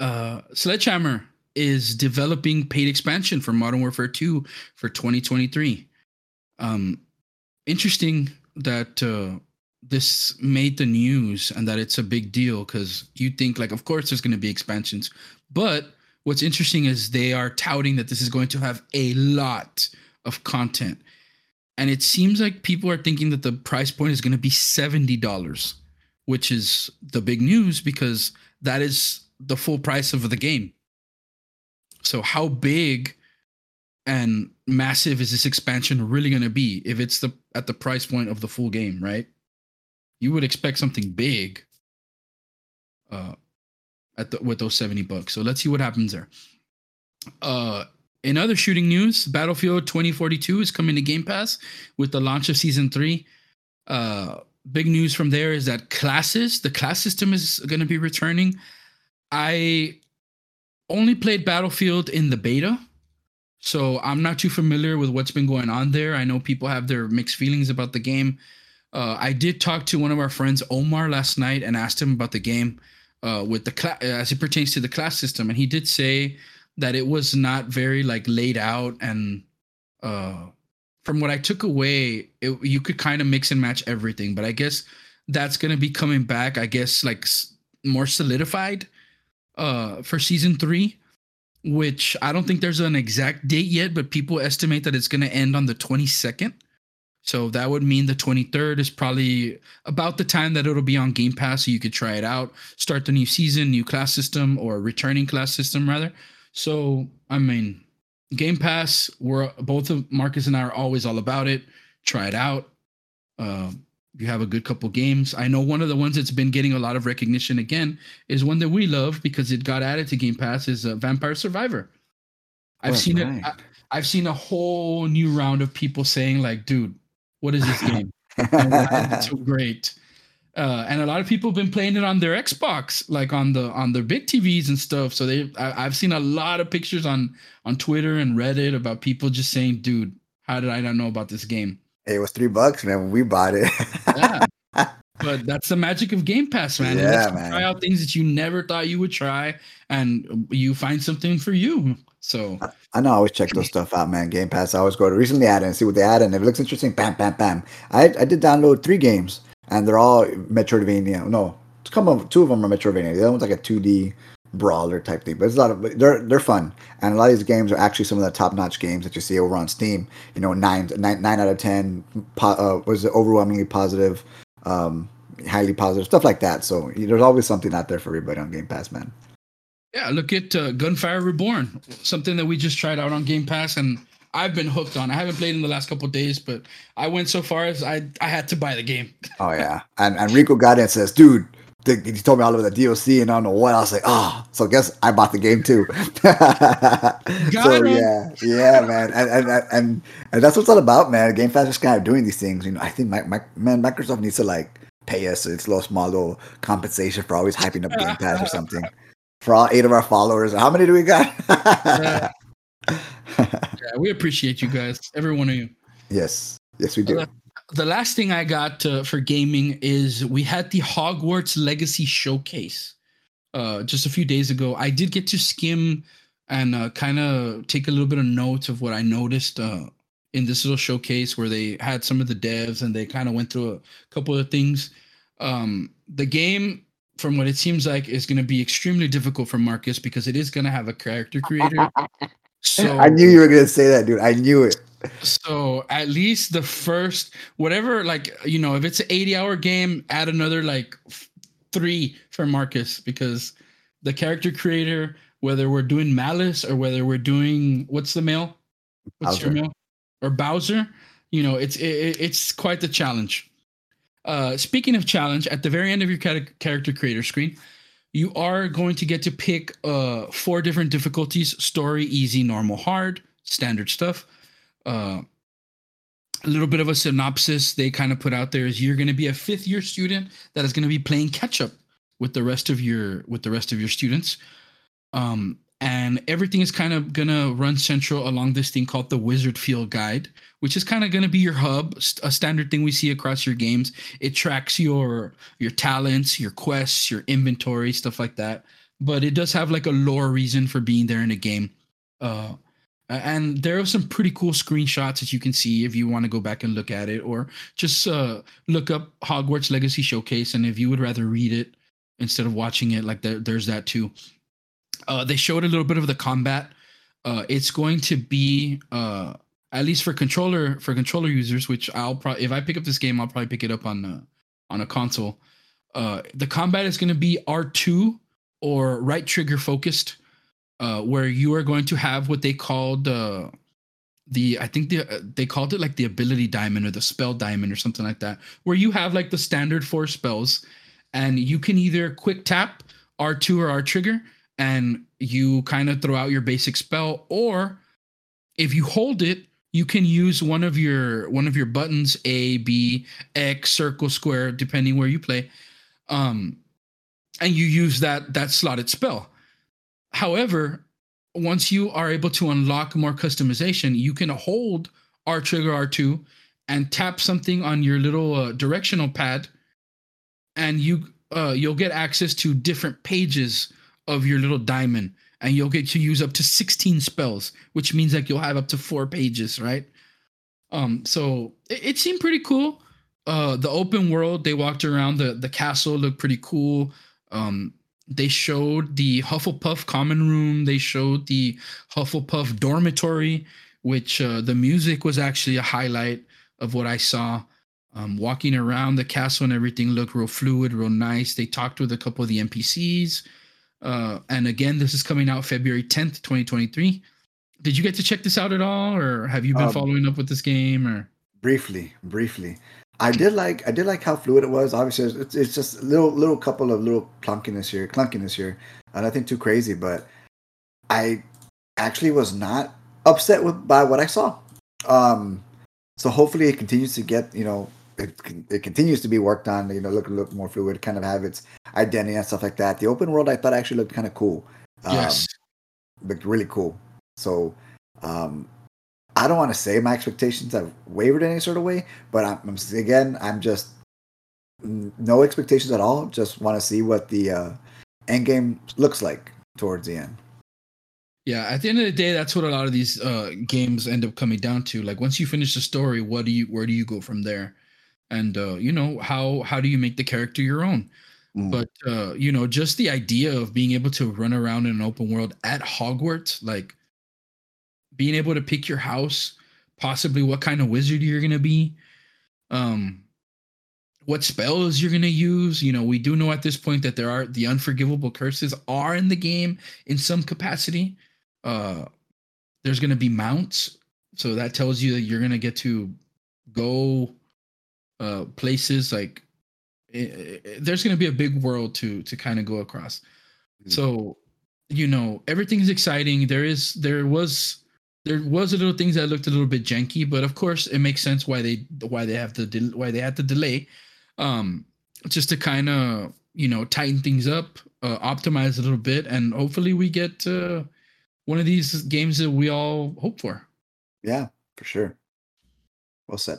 Uh, Sledgehammer is developing paid expansion for Modern Warfare 2 for 2023. Um, interesting that uh, this made the news and that it's a big deal because you think like, of course, there's going to be expansions, but what's interesting is they are touting that this is going to have a lot of content, and it seems like people are thinking that the price point is going to be seventy dollars, which is the big news because that is the full price of the game so how big and massive is this expansion really going to be if it's the at the price point of the full game, right? You would expect something big uh at the with those 70 bucks. So let's see what happens there. Uh in other shooting news, Battlefield 2042 is coming to Game Pass with the launch of season 3. Uh big news from there is that classes, the class system is going to be returning. I only played Battlefield in the beta, so I'm not too familiar with what's been going on there. I know people have their mixed feelings about the game. Uh, I did talk to one of our friends, Omar, last night and asked him about the game uh, with the as it pertains to the class system, and he did say that it was not very like laid out and uh, from what I took away, it, you could kind of mix and match everything. But I guess that's gonna be coming back. I guess like more solidified uh, for season three, which I don't think there's an exact date yet, but people estimate that it's going to end on the 22nd. So that would mean the 23rd is probably about the time that it'll be on Game Pass, so you could try it out, start the new season, new class system, or returning class system rather. So I mean, Game Pass, we're both of Marcus and I are always all about it. Try it out. Uh, you have a good couple games. I know one of the ones that's been getting a lot of recognition again is one that we love because it got added to Game Pass is uh, Vampire Survivor. I've oh, seen nice. it. I, have seen a whole new round of people saying like, "Dude, what is this [LAUGHS] game? [LAUGHS] it's so great." Uh, and a lot of people have been playing it on their Xbox, like on the on their big TVs and stuff. So they, I, I've seen a lot of pictures on on Twitter and Reddit about people just saying, "Dude, how did I not know about this game?" It was three bucks, man. We bought it. yeah. [LAUGHS] But that's the magic of Game Pass, man. Yeah, man. Try out things that you never thought you would try, and you find something for you. So I, I know I always check those stuff out, man. Game Pass. I always go to recently add and see what they add, and if it looks interesting, bam, bam, bam. I I did download three games, and they're all Metroidvania. No, come on, two of them are Metroidvania. The other one's like a 2D brawler type thing. But it's a lot of they're they're fun, and a lot of these games are actually some of the top notch games that you see over on Steam. You know, nine nine, nine out of ten po- uh, was overwhelmingly positive, um, highly positive stuff like that. So there's always something out there for everybody on Game Pass, man. Yeah, look at uh, Gunfire Reborn, something that we just tried out on Game Pass, and I've been hooked on. I haven't played in the last couple days, but I went so far as I I had to buy the game. [LAUGHS] Oh yeah, and and Rico got in and says, dude. He told me all about the DLC and I don't know what. I was like, oh, so I guess I bought the game too. [LAUGHS] so yeah, yeah, man, and, and and and that's what it's all about, man. Game Pass is kind of doing these things. You know, I think my, my man Microsoft needs to like pay us its little small little compensation for always hyping up Game Pass or something. For all eight of our followers, how many do we got? yeah. Yeah, we appreciate you guys, every one of you. Yes, yes, we do. Uh, the last thing I got uh, for gaming is we had the Hogwarts Legacy Showcase uh, just a few days ago. I did get to skim and uh, kind of take a little bit of notes of what I noticed uh, in this little showcase where they had some of the devs and they kind of went through a couple of things. Um, the game, from what it seems like, is going to be extremely difficult for Marcus because it is going to have a character creator. [LAUGHS] So I knew you were going to say that, dude. I knew it. So at least the first, whatever, like you know, if it's an eighty-hour game, add another like three for Marcus because the character creator, whether we're doing Malice or whether we're doing what's the mail, what's Bowser. your mail, or Bowser, you know, it's it, it's quite the challenge. Uh, speaking of challenge, at the very end of your character creator screen, you are going to get to pick uh, four different difficulties: story, easy, normal, hard, standard stuff. Uh, a little bit of a synopsis they kind of put out there is you're going to be a fifth year student that is going to be playing catch up with the rest of your with the rest of your students. Um, and everything is kind of to run central along this thing called the wizard field guide which is kind of to be your hub a standard thing we see across your games it tracks your your talents your quests your inventory stuff like that but it does have like a lore reason for being there in a game uh, and there are some pretty cool screenshots that you can see if you want to go back and look at it, or just uh, look up Hogwarts Legacy Showcase. And if you would rather read it instead of watching it, like there, there's that too. Uh, they showed a little bit of the combat. Uh, it's going to be uh, at least for controller for controller users, which I'll probably if I pick up this game, I'll probably pick it up on on a console. Uh, the combat is going to be R two or right trigger focused uh, where you are going to have what they called uh, the I think the uh, they called it like the ability diamond or the spell diamond or something like that, where you have like the standard four spells, and you can either quick tap R two or R trigger, and you kind of throw out your basic spell, or if you hold it, you can use one of your one of your buttons A, B, X, circle, square, depending where you play, um, and you use that that slotted spell. However, once you are able to unlock more customization, you can hold R trigger R2 and tap something on your little uh, directional pad, and you uh, you'll get access to different pages of your little diamond, and you'll get to use up to 16 spells, which means like you'll have up to four pages, right? Um, so it, it seemed pretty cool. Uh, the open world, they walked around the the castle, looked pretty cool. Um, they showed the Hufflepuff common room. They showed the Hufflepuff dormitory, which uh, the music was actually a highlight of what I saw. Um, walking around the castle and everything looked real fluid, real nice. They talked with a couple of the NPCs. Uh, and again, this is coming out February 10th, 2023. Did you get to check this out at all, or have you been um, following up with this game? Or briefly, briefly. I did like I did like how fluid it was. Obviously, it's, it's just a little little couple of little clunkiness here, clunkiness here, and nothing too crazy. But I actually was not upset with by what I saw. Um, so hopefully it continues to get you know it, it continues to be worked on. You know, look look more fluid, kind of have its identity and stuff like that. The open world I thought actually looked kind of cool. Um, yes, looked really cool. So um, I don't want to say my expectations have wavered in any sort of way, but I'm, I'm again, I'm just no expectations at all. Just want to see what the uh, end game looks like towards the end. Yeah, at the end of the day, that's what a lot of these uh, games end up coming down to. Like once you finish the story, what do you where do you go from there? And uh, you know how how do you make the character your own? Mm. But uh, you know, just the idea of being able to run around in an open world at Hogwarts, like being able to pick your house, possibly what kind of wizard you're gonna be. Um, what spells you're gonna use. You know, we do know at this point that there are the unforgivable curses are in the game in some capacity. Uh, there's gonna be mounts, so that tells you that you're gonna get to go uh places like eh, eh, there's going to be a big world to to kind of go across Mhm. so you know everything's exciting there is there was there was a little things that looked a little bit janky but of course it makes sense why they why they have to del- why they had to delay um just to kind of you know tighten things up uh, optimize a little bit and hopefully we get uh one of these games that we all hope for Yeah, for sure. Well said.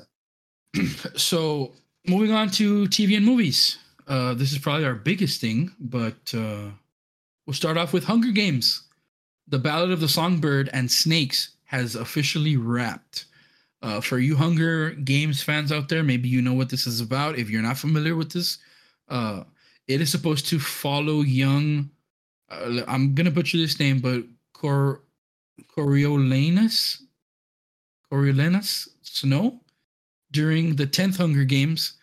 [CLEARS THROAT] so moving on to TV and movies. Uh, this is probably our biggest thing, but uh, we'll start off with Hunger Games. The Ballad of the Songbird and Snakes has officially wrapped. Uh, for you Hunger Games fans out there, maybe you know what this is about. If you're not familiar with this, uh, it is supposed to follow young. Uh, I'm gonna butcher this name, but Cor Coriolanus, Coriolanus Snow during the 10th Hunger Games.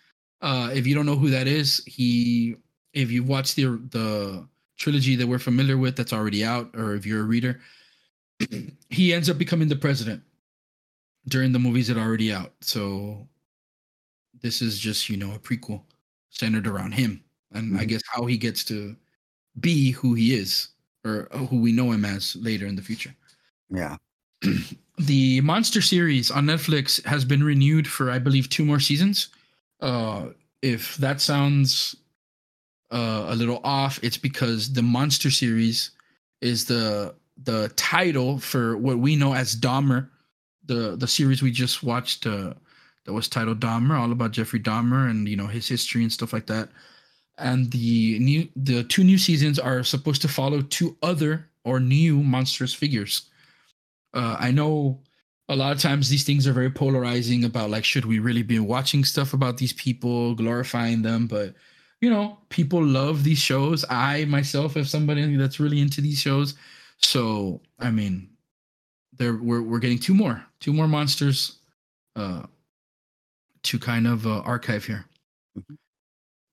Uh, if you don't know who that is, he if you watch the the trilogy that we're familiar with that's already out, or if you're a reader, [CLEARS THROAT] he ends up becoming the president during the movies that are already out. So this is just, you know, a prequel centered around him. And I Mhm. guess how he gets to be who he is or who we know him as later in the future Yeah. [CLEARS THROAT] the monster series on netflix has been renewed for i believe two more seasons. Uh if that sounds uh, a little off it's because the monster series is the the title for what we know as dahmer. The the series we just watched uh that was titled dahmer all about jeffrey dahmer and you know his history and stuff like that. And the new the two new seasons are supposed to follow two other or new monstrous figures uh, I know a lot of times these things are very polarizing about like should we really be watching stuff about these people glorifying them? But you know people love these shows. I myself am somebody that's really into these shows. So i mean there we're, we're getting two more two more monsters uh to kind of uh, archive here. Mhm.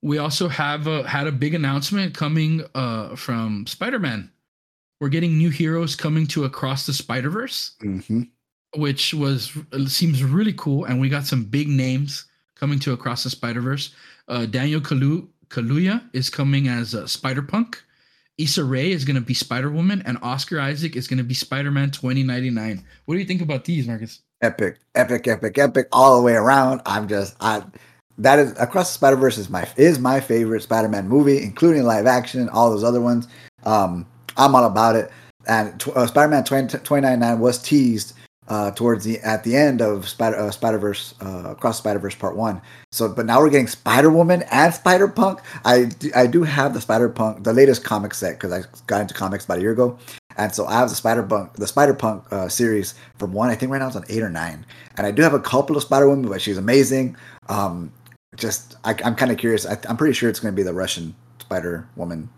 we also have uh, had a big announcement coming uh from spider-man we're getting new heroes coming to across the spider-verse hmm which was seems really cool. And we got some big names coming to Across the Spider Verse. Uh, Daniel Kalu- Kaluuya is coming as uh, Spider Punk. Issa Rae is going to be Spider Woman, and Oscar Isaac is going to be Spider Man 2099. What do you think about these, Marcus? Epic, epic, epic, epic, all the way around. I'm just, I, that is across the Spider Verse is my is my favorite Spider Man movie, including live action, all those other ones. Um, I'm all about it. And uh, Spider Man 2099 was teased uh, towards the at the end of Spider uh, Spider Verse uh, Across Spider Verse Part One. So, but now we're getting Spider Woman and Spider Punk. I do, I do have the Spider Punk, the latest comic set because I got into comics about a year ago, and so I have the Spider Punk, the Spider Punk uh, series from one. I think right now it's on eight or nine, and I do have a couple of Spider Women, but she's amazing. Um, just I, I'm kind of curious. I, I'm pretty sure it's going to be the Russian Spider Woman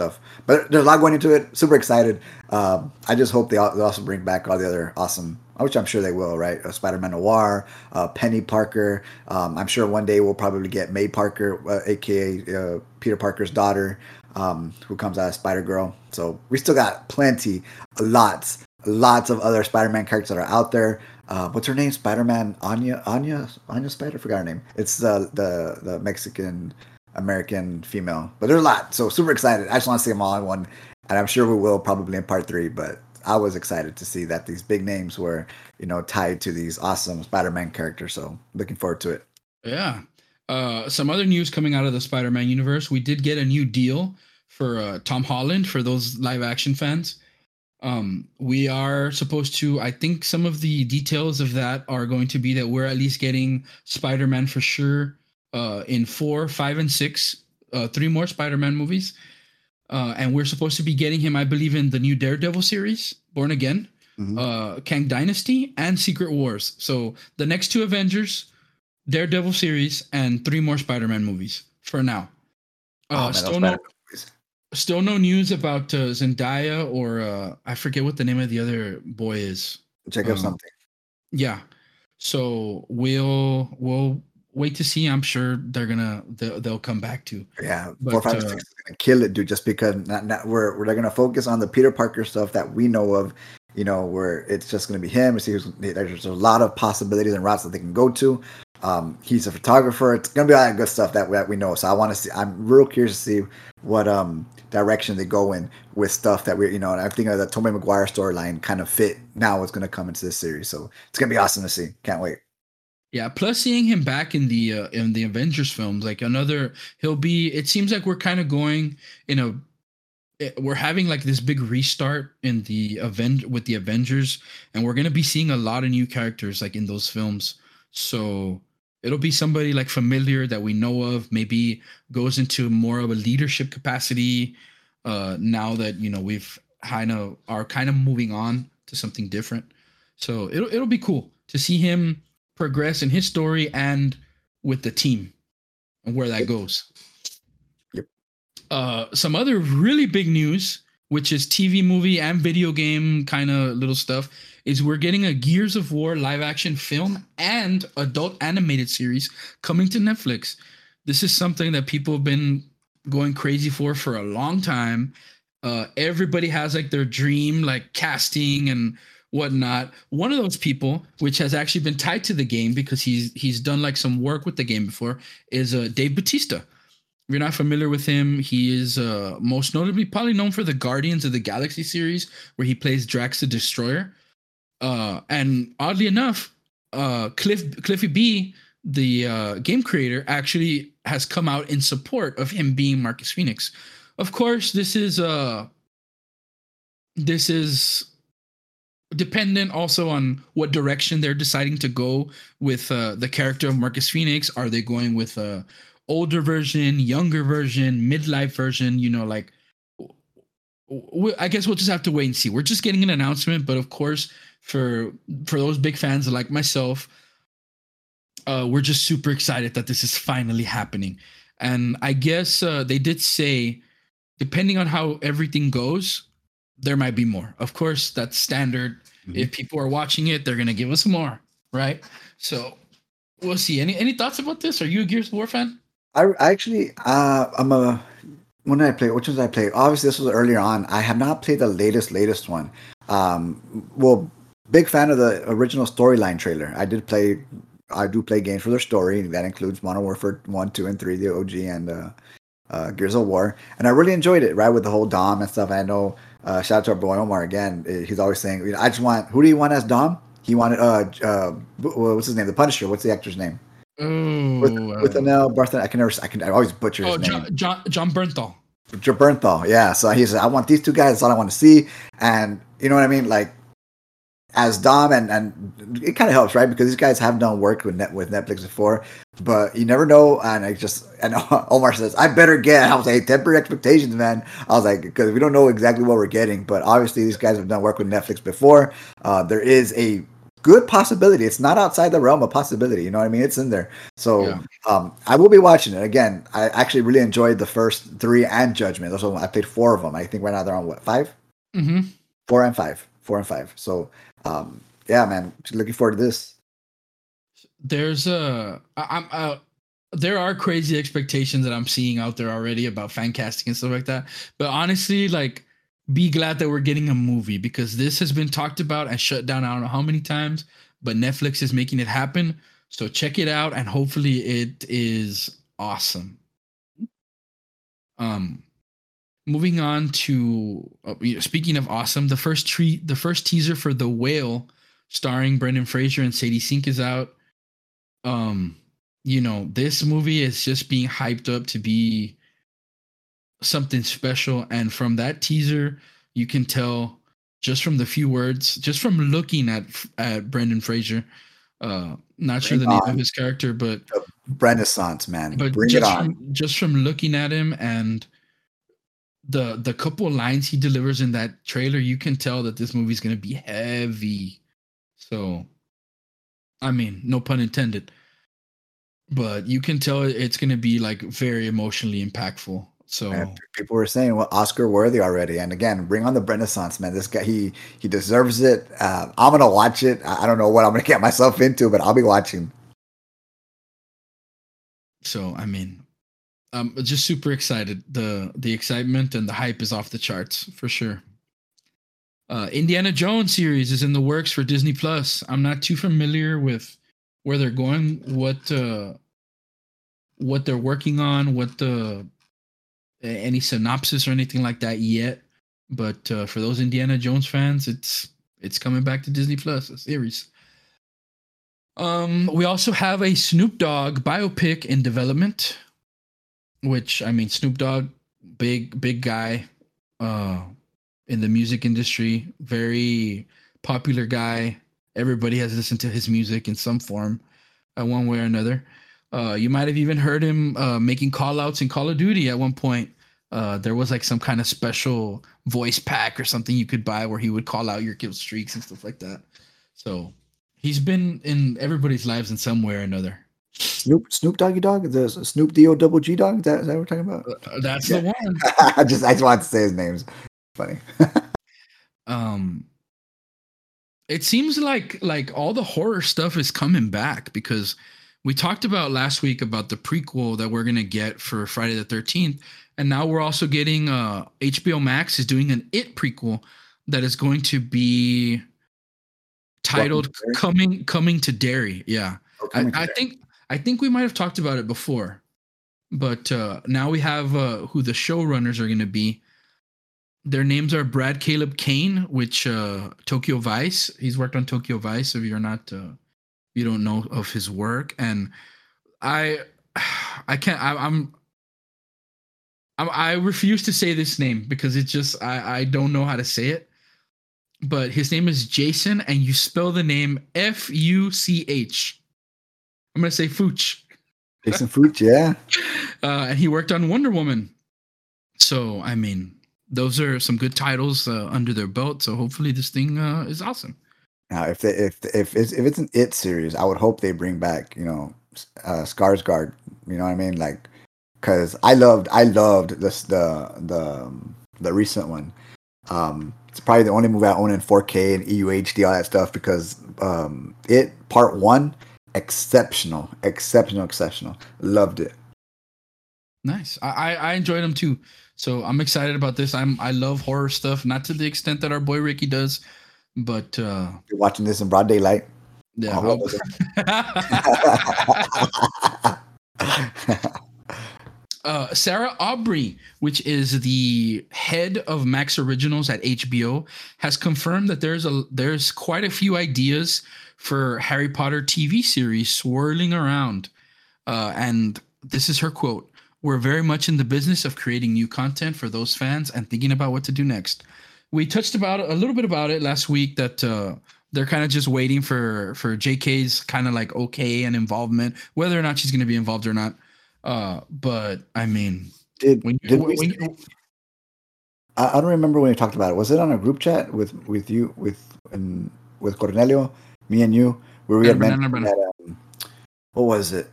stuff. But there's a lot going into it. Super excited. Um, I just hope they, also bring back all the other awesome, which I'm sure they will, right? Uh, Spider-Man Noir, uh, Peni Parker. Um, I'm sure one day we'll probably get May Parker, uh, aka uh, Peter Parker's daughter, um, who comes out as Spider Girl. So we still got plenty, lots, lots of other Spider-Man characters that are out there. Uh, what's her name? Spider-Man Anya, Anya, Anya Spider. Forgot her name. It's the the the Mexican American female. But there's a lot. So super excited. I just want to see them all in one. And I'm sure we will probably in part three. But I was excited to see that these big names were, you know, tied to these awesome Spider-Man characters. So looking forward to it. Yeah. Uh, some other news coming out of the Spider Man universe. We did get a new deal for uh, Tom Holland for those live action fans. Um, we are supposed to, I think some of the details of that are going to be that we're at least getting Spider Man for sure uh, in four, five, and six, uh, three more Spider Man movies. Uh, and we're supposed to be getting him, I believe, in the new Daredevil series, Born Again, Mhm. uh, Kang Dynasty, and Secret Wars. So the next two Avengers, Daredevil series, and three more Spider Man movies for now. Oh, Uh, man, still no, still no news about uh, Zendaya or uh, I forget what the name of the other boy is. Check out um, something. Yeah. So we'll we'll wait to see. I'm sure they're gonna they'll, they'll come back to. Yeah, But, four, five, uh, six is gonna kill it, dude. Just because not, not we're we're gonna focus on the Peter Parker stuff that we know of. You know, where it's just gonna be him. See, who's, there's a lot of possibilities and routes that they can go to. Um, he's a photographer. It's gonna be all that good stuff that, that we know. So I want to see. I'm real curious to see what um direction they go in with stuff that we're you know. And I think the Tommy Maguire storyline kind of fit now what's gonna come into this series. So it's gonna be awesome to see. Can't wait. Yeah, plus seeing him back in the uh, in the Avengers films, like another, he'll be. It seems like we're kind of going in a. eh, We're having like this big restart in the event with the Avengers, and we're gonna be seeing a lot of new characters like in those films. So it'll be somebody like familiar that we know of. Maybe goes into more of a leadership capacity. Uh, now that you know we've kind of are kind of moving on to something different. So it'll it'll be cool to see him progress in his story and with the team and where that goes. Yep. Uh, some other really big news, which is TV, movie, and video game kind of little stuff, is we're getting a Gears of War live action film and adult animated series coming to Netflix. This is something that people have been going crazy for for a long time. Uh, everybody has like their dream, like casting and whatnot. One of those people, which has actually been tied to the game because he's he's done like some work with the game before, is uh, Dave Batista. If you're not familiar with him, he is uh, most notably probably known for the Guardians of the Galaxy series, where he plays Drax the Destroyer. Uh, and oddly enough, uh, Cliff Cliffy B, the uh, game creator, actually has come out in support of him being Marcus Phoenix. Of course, this is uh, this is dependent also on what direction they're deciding to go with uh, the character of Marcus Phoenix. Are they going with a older version, younger version, midlife version? You know, like I guess we'll just have to wait and see. We're just getting an announcement, but of course, for for those big fans like myself, uh, we're just super excited that this is finally happening. And I guess uh, they did say, depending on how everything goes, there might be more. Of course, that's standard. Mhm. If people are watching it, they're gonna give us more, right? So we'll see. Any any thoughts about this? Are you a Gears of War fan? I, I actually, uh, I'm a. When did I play? Which ones did I play? Obviously, this was earlier on. I have not played the latest, latest one. Um, well, big fan of the original storyline trailer. I did play. I do play games for their story. That includes Modern Warfare One, Two, and Three, the OG, and uh, uh, Gears of War. And I really enjoyed it. Right with the whole Dom and stuff. I know. Uh, shout out to our boy Omar again. uh, He's always saying, you know, "I just want." Who do you want as Dom? He wanted. Uh, uh, what's his name? The Punisher. What's the actor's name? With, with an L, Bartholomew. I can never. I can. I always butcher his oh, name. Jon, Jon Jon Bernthal. Joe Bernthal, yeah. So he said, I want these two guys. That's all I want to see. And you know what I mean? Like as Dom and and it kind of helps, right? Because these guys have done work with net with Netflix before, but you never know. And I just and [LAUGHS] Omar says, I better get. I was like, temper expectations, man. I was like, because we don't know exactly what we're getting, but obviously these guys have done work with Netflix before. Uh, there is a good possibility. It's not outside the realm of possibility. You know what I mean? It's in there. So Yeah. um, I will be watching it again. I actually really enjoyed the first three and Judgment. Those are, I played four of them. I think right now they're on what five, hmm four and five, four and five. So um, yeah, man, looking forward to this. There's a I'm uh, there are crazy expectations that I'm seeing out there already about fan casting and stuff like that. But honestly, like be glad that we're getting a movie because this has been talked about and shut down I don't know how many times, but Netflix is making it happen. So check it out and hopefully it is awesome. Um moving on to uh, speaking of awesome, the first treat the first teaser for The Whale starring Brendan Fraser and Sadie Sink is out. Um you know, this movie is just being hyped up to be something special. And from that teaser, you can tell just from the few words, just from looking at at Brendan Fraser, uh, not sure the name on. of his character, but Renaissance, man. but Bring it just on. from just from looking at him and the the couple lines he delivers in that trailer, you can tell that this movie's gonna be heavy. So, I mean, no pun intended, but you can tell it's gonna be like very emotionally impactful. So And people were saying, well, Oscar worthy already. And again, bring on the Renaissance, man. This guy, he he deserves it. Uh, I'm gonna watch it. I I don't know what I'm gonna get myself into, but I'll be watching. So I mean, I'm just super excited. the The excitement and the hype is off the charts for sure. Uh, Indiana Jones series is in the works for Disney Plus. I'm not too familiar with where they're going, what uh, what they're working on, what the any synopsis or anything like that yet. But uh, for those Indiana Jones fans, it's it's coming back to Disney Plus, a series. Um, we also have a Snoop Dogg biopic in development, which I mean, Snoop Dogg, big big guy, uh, in the music industry, very popular guy. Everybody has listened to his music in some form, uh, one way or another. Uh, you might have even heard him uh, making call outs in Call of Duty at one point. Uh, there was like some kind of special voice pack or something you could buy where he would call out your kill streaks and stuff like that. So he's been in everybody's lives in some way or another. Snoop Snoop Doggy Dog, the Snoop D O double G Dog. Is that, is that what we're talking about? Uh, that's yeah. the one. [LAUGHS] I just I just wanted to say his names. Funny. [LAUGHS] um, it seems like like all the horror stuff is coming back because we talked about last week about the prequel that we're gonna get for Friday the Thirteenth, and now we're also getting uh HBO Max is doing an It prequel that is going to be titled "Coming Coming to Derry." Yeah, oh, I, I think I think we might have talked about it before, but uh, now we have uh, who the showrunners are going to be. Their names are Brad Caleb Kane, which uh, Tokyo Vice. He's worked on Tokyo Vice. If you're not uh, you don't know of his work and i [SIGHS] i can't I, i'm I refuse to say this name because it's just I, I don't know how to say it. But his name is Jason, and you spell the name F U C H. I'm gonna say Fuch. Jason Fuch, yeah. [LAUGHS] Uh, and he worked on Wonder Woman. So I mean, those are some good titles uh, under their belt. So hopefully this thing uh, is awesome. Now, if they, if if it's if it's an it series, I would hope they bring back you know uh, Skarsgård. You know what I mean? Like, because I loved I loved this the the um, the recent one. Um, it's probably the only movie I own in 4K and EUHD all that stuff because um, it part one exceptional, exceptional, exceptional. Loved it. Nice. I I enjoyed them too. So I'm excited about this. I'm I love horror stuff, not to the extent that our boy Ricky does, but uh, you're watching this in broad daylight. Yeah. [LAUGHS] [LAUGHS] [LAUGHS] uh, Sarah Aubrey, which is the head of Max Originals at HBO, has confirmed that there's a there's quite a few ideas for Harry Potter TV series swirling around, uh, and this is her quote: "We're very much in the business of creating new content for those fans and thinking about what to do next we touched about a little bit about it last week that uh, they're kind of just waiting for for JK's kind of like okay and involvement, whether or not she's going to be involved or not. Uh, but I mean, did, when, did when, we, when, I, I don't remember when we talked about it. Was it on a group chat with with you with and with Cornelio, me and you, where we had mentioned that, um, what was it?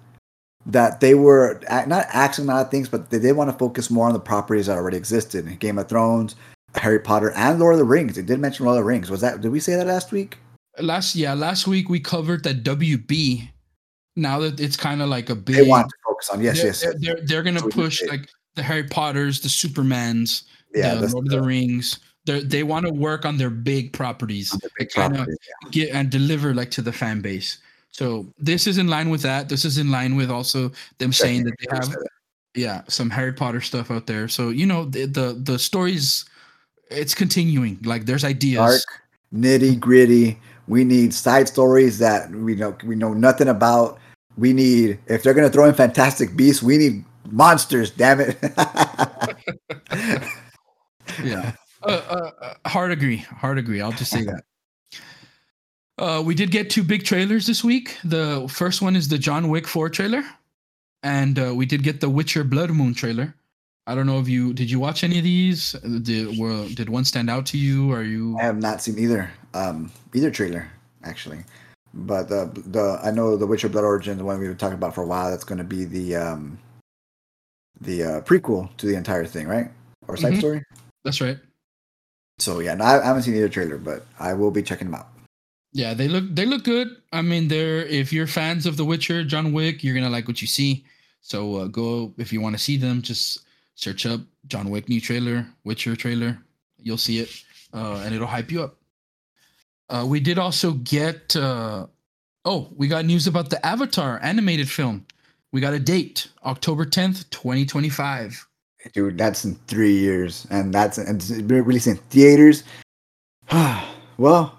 That they were not acting on things, but they did want to focus more on the properties that already existed. Game of Thrones, Harry Potter and Lord of the Rings. They did mention Lord of the Rings. Was that? Did we say that last week? Last yeah, last week we covered that WB. Now that it's kind of like a big. They want focus on yes, they're, yes. They're they're, they're gonna push like the Harry Potters, the Supermans, yeah, the Lord of the Rings. They they want to work on their big properties, their big properties yeah. get and deliver like to the fan base. So this is in line with that. This is in line with also them saying that they have, yeah, some Harry Potter stuff out there. So you know the the, the stories it's continuing. Like there's ideas. Dark, nitty gritty. We need side stories that we know we know nothing about. We need if they're gonna throw in Fantastic Beasts, we need monsters. Damn it. [LAUGHS] yeah. Uh, uh, uh, hard agree. Hard agree. I'll just say that. Uh, we did get two big trailers this week. The first one is the John Wick 4 trailer, and uh, we did get the Witcher Blood Moon trailer. I don't know if you did you watch any of these? Did were, did one stand out to you? Are you? I have not seen either. Um, either trailer actually, but the the I know the Witcher Blood Origin, the one we've been talking about for a while. That's going to be the um, the uh, prequel to the entire thing, right? Or side mm-hmm. story. That's right. So yeah, no, I, I haven't seen either trailer, but I will be checking them out. Yeah, they look they look good. I mean, they're if you're fans of The Witcher, John Wick, you're gonna like what you see. So uh, go if you want to see them, just search up John Wick new trailer, Witcher trailer. You'll see it, uh, and it'll hype you up. Uh, we did also get. Uh, oh, we got news about the Avatar animated film. We got a date, October tenth, twenty twenty five. Dude, that's in three years, and that's and in theaters. [SIGHS] well,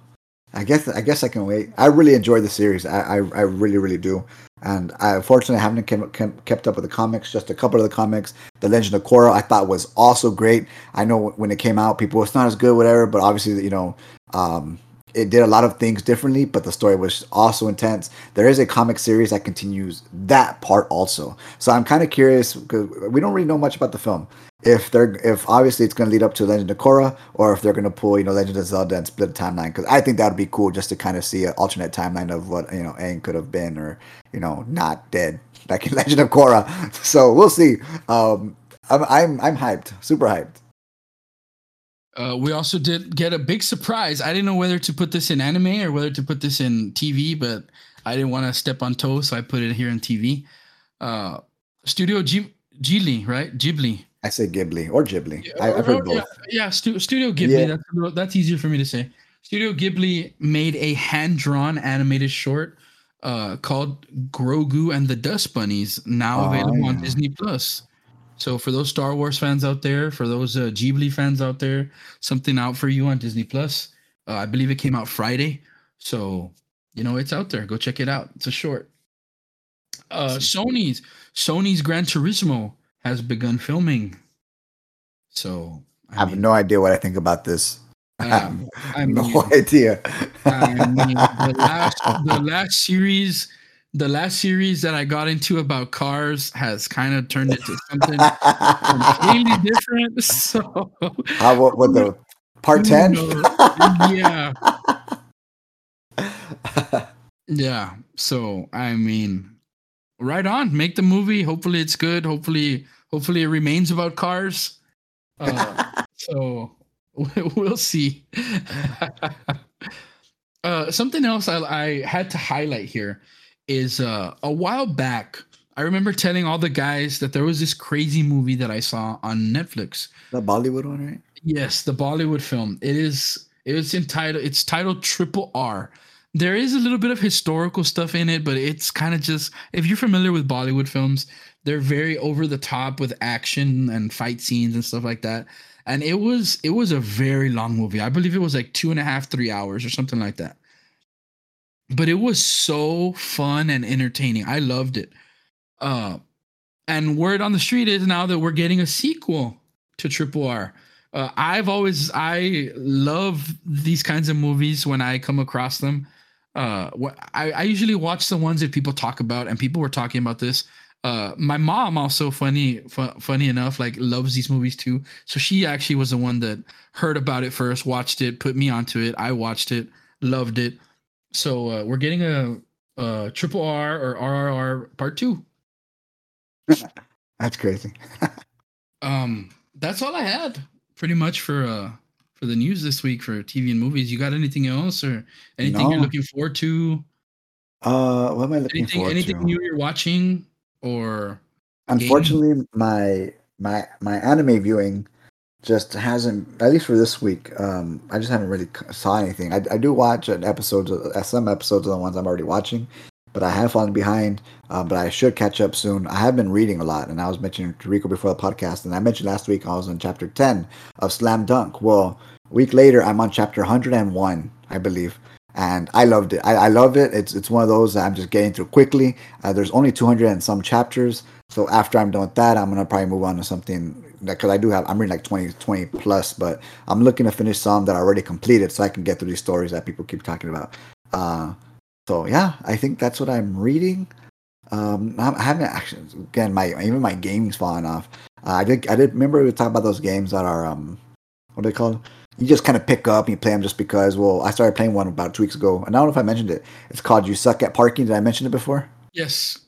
I guess I guess I can wait. I really enjoy the series. I I, I really really do. And I unfortunately haven't kept, kept up with the comics. Just a couple of the comics. The Legend of Korra I thought was also great. I know when it came out, people it's not as good, whatever. But obviously, you know, um, it did a lot of things differently, but the story was also intense. There is a comic series that continues that part also. So I'm kind of curious because we don't really know much about the film. If they're if obviously it's going to lead up to Legend of Korra, or if they're going to pull you know Legend of Zelda and split the timeline, because I think that would be cool just to kind of see an alternate timeline of what you know Aang could have been, or you know not dead like in [LAUGHS] Legend of Korra. So we'll see. Um, I'm I'm I'm hyped, super hyped. Uh, we also did get a big surprise. I didn't know whether to put this in anime or whether to put this in TV, but I didn't want to step on toes, so I put it here in TV. Uh, Studio G- Ghibli, right? Ghibli. I say Ghibli or Ghibli. Yeah, I, have heard both. Yeah, yeah Stu- Studio Ghibli. Yeah. That's, that's easier for me to say. Studio Ghibli made a hand drawn animated short uh, called Grogu and the Dust Bunnies, now oh, available yeah. on Disney Plus. So for those Star Wars fans out there, for those uh, Ghibli fans out there, something out for you on Disney Plus. Uh, I believe it came out Friday, so you know it's out there. Go check it out. It's a short. Uh, Sony's Sony's Gran Turismo has begun filming. So I, I have mean, no idea what I think about this. Um, [LAUGHS] I have no idea. I mean, the last the last series the last series that I got into about cars has kind of turned into [LAUGHS] something completely different. [LAUGHS] So, how what, what the part ten? yeah, [LAUGHS] yeah. So I mean, right on. Make the movie. Hopefully, it's good. Hopefully, hopefully, it remains about cars. Uh, so we'll see. uh, something else I, I had to highlight here is uh, a while back. I remember telling all the guys that there was this crazy movie that I saw on Netflix. The Bollywood one, right? Yes, the Bollywood film. It is. It is entitled. It's titled Triple R. There is a little bit of historical stuff in it, but it's kind of just. If you're familiar with Bollywood films, they're very over the top with action and fight scenes and stuff like that. And it was it was a very long movie. I believe it was like two and a half, three hours or something like that but it was so fun and entertaining. I loved it. Uh, and word on the street is now that we're getting a sequel to Triple R. Uh, I've always I love these kinds of movies when I come across them. Uh, I, I usually watch the ones that people talk about, and people were talking about this. Uh, my mom also funny funny enough like loves these movies too. So she actually was the one that heard about it first, watched it, put me onto it. I watched it, loved it. So uh, we're getting a, a triple R or RRR part two. [LAUGHS] that's crazy. [LAUGHS] um, that's all I had pretty much for uh for the news this week for TV and movies. You got anything else or anything no. you're looking forward to? Uh, what am I looking anything, forward anything to? new you're watching or? Unfortunately, game? my my my anime viewing just hasn't at least for this week um i just haven't really saw anything i, I do watch an episodes of, uh, some episodes of the ones i'm already watching but i have fallen behind uh, but i should catch up soon i have been reading a lot and i was mentioning to rico before the podcast and i mentioned last week i was on chapter 10 of slam dunk well week later i'm on chapter 101 i believe and I loved it. I, I loved it. It's it's one of those I'm just getting through quickly. Uh, there's only 200 and some chapters, so after I'm done with that, I'm gonna probably move on to something because I do have I'm reading like 20 20 plus, but I'm looking to finish some that I already completed so I can get through these stories that people keep talking about. Uh, so yeah, I think that's what I'm reading. Um, I haven't actually again my even my gaming's falling off. Uh, I did I did remember we were talking about those games that are um what are they called? You just kind of pick up and you play them just because. Well, I started playing one about two weeks ago, and I don't know if I mentioned it. It's called "You Suck at Parking." Did I mention it before? Yes.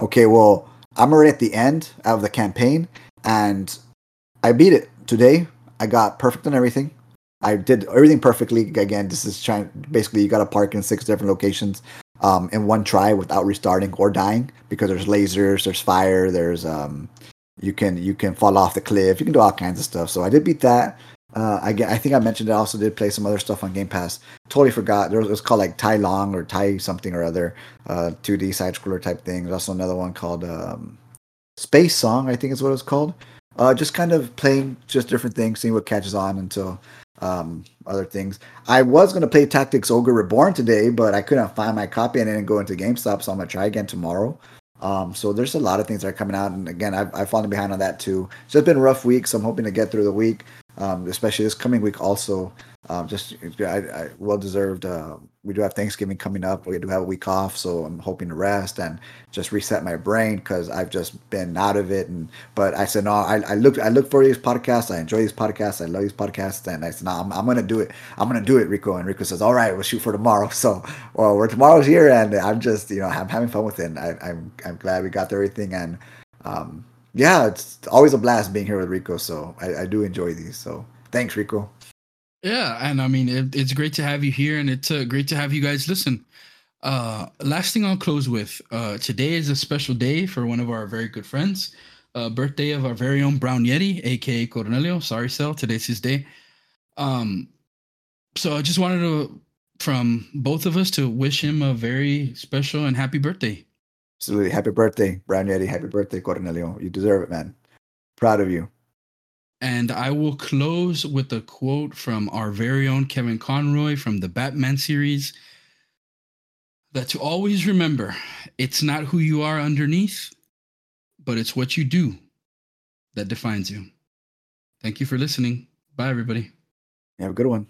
Okay, well, I'm already at the end of the campaign, and I beat it today. I got perfect on everything. I did everything perfectly. Again, this is trying. Basically, you got to park in six different locations. um, in one try without restarting or dying because there's lasers, there's fire, there's um, you can you can fall off the cliff, you can do all kinds of stuff. So I did beat that. Uh, I get, I think I mentioned I also did play some other stuff on Game Pass. Totally forgot. There was, it was called like Tai Long or Tai something or other, uh, 2D side scroller type thing. There's also another one called um, Space Song, I think is what it's called. Uh, just kind of playing just different things, seeing what catches on until um, other things. I was gonna play Tactics Ogre Reborn today, but I couldn't find my copy and I didn't go into GameStop, so I'm gonna try again tomorrow. Um, so there's a lot of things that are coming out, and again, I've, I've fallen behind on that too. It's just been a rough week, so I'm hoping to get through the week um, especially this coming week. Also, um, just I, I well deserved. Uh, we do have Thanksgiving coming up. We do have a week off, so I'm hoping to rest and just reset my brain because I've just been out of it. And but I said no. I, I look I look for these podcasts. I enjoy these podcasts. I love these podcasts. And I said no. I'm, I'm gonna do it. I'm gonna do it, Rico. And Rico says, all right, we'll shoot for tomorrow. [LAUGHS] So well, we're tomorrow's here, and I'm just you know I'm having fun with it. And I, I'm I'm glad we got everything and. Um, yeah, it's always a blast being here with Rico. So I, I do enjoy these. So thanks, Rico. Yeah, and I mean it, it's great to have you here, and it's uh, great to have you guys listen. Uh, last thing I'll close with: uh, today is a special day for one of our very good friends. Uh, birthday of our very own Brown Yeti, aka Cornelio. Sorry, Cell. Today's his day. Um, so I just wanted to, from both of us, to wish him a very special and happy birthday. Absolutely. Happy birthday, Brown Yeti. Happy birthday, Cornelio. You deserve it, man. Proud of you. And I will close with a quote from our very own Kevin Conroy from the Batman series that to always remember it's not who you are underneath, but it's what you do that defines you. Thank you for listening. Bye, everybody. Have a good one.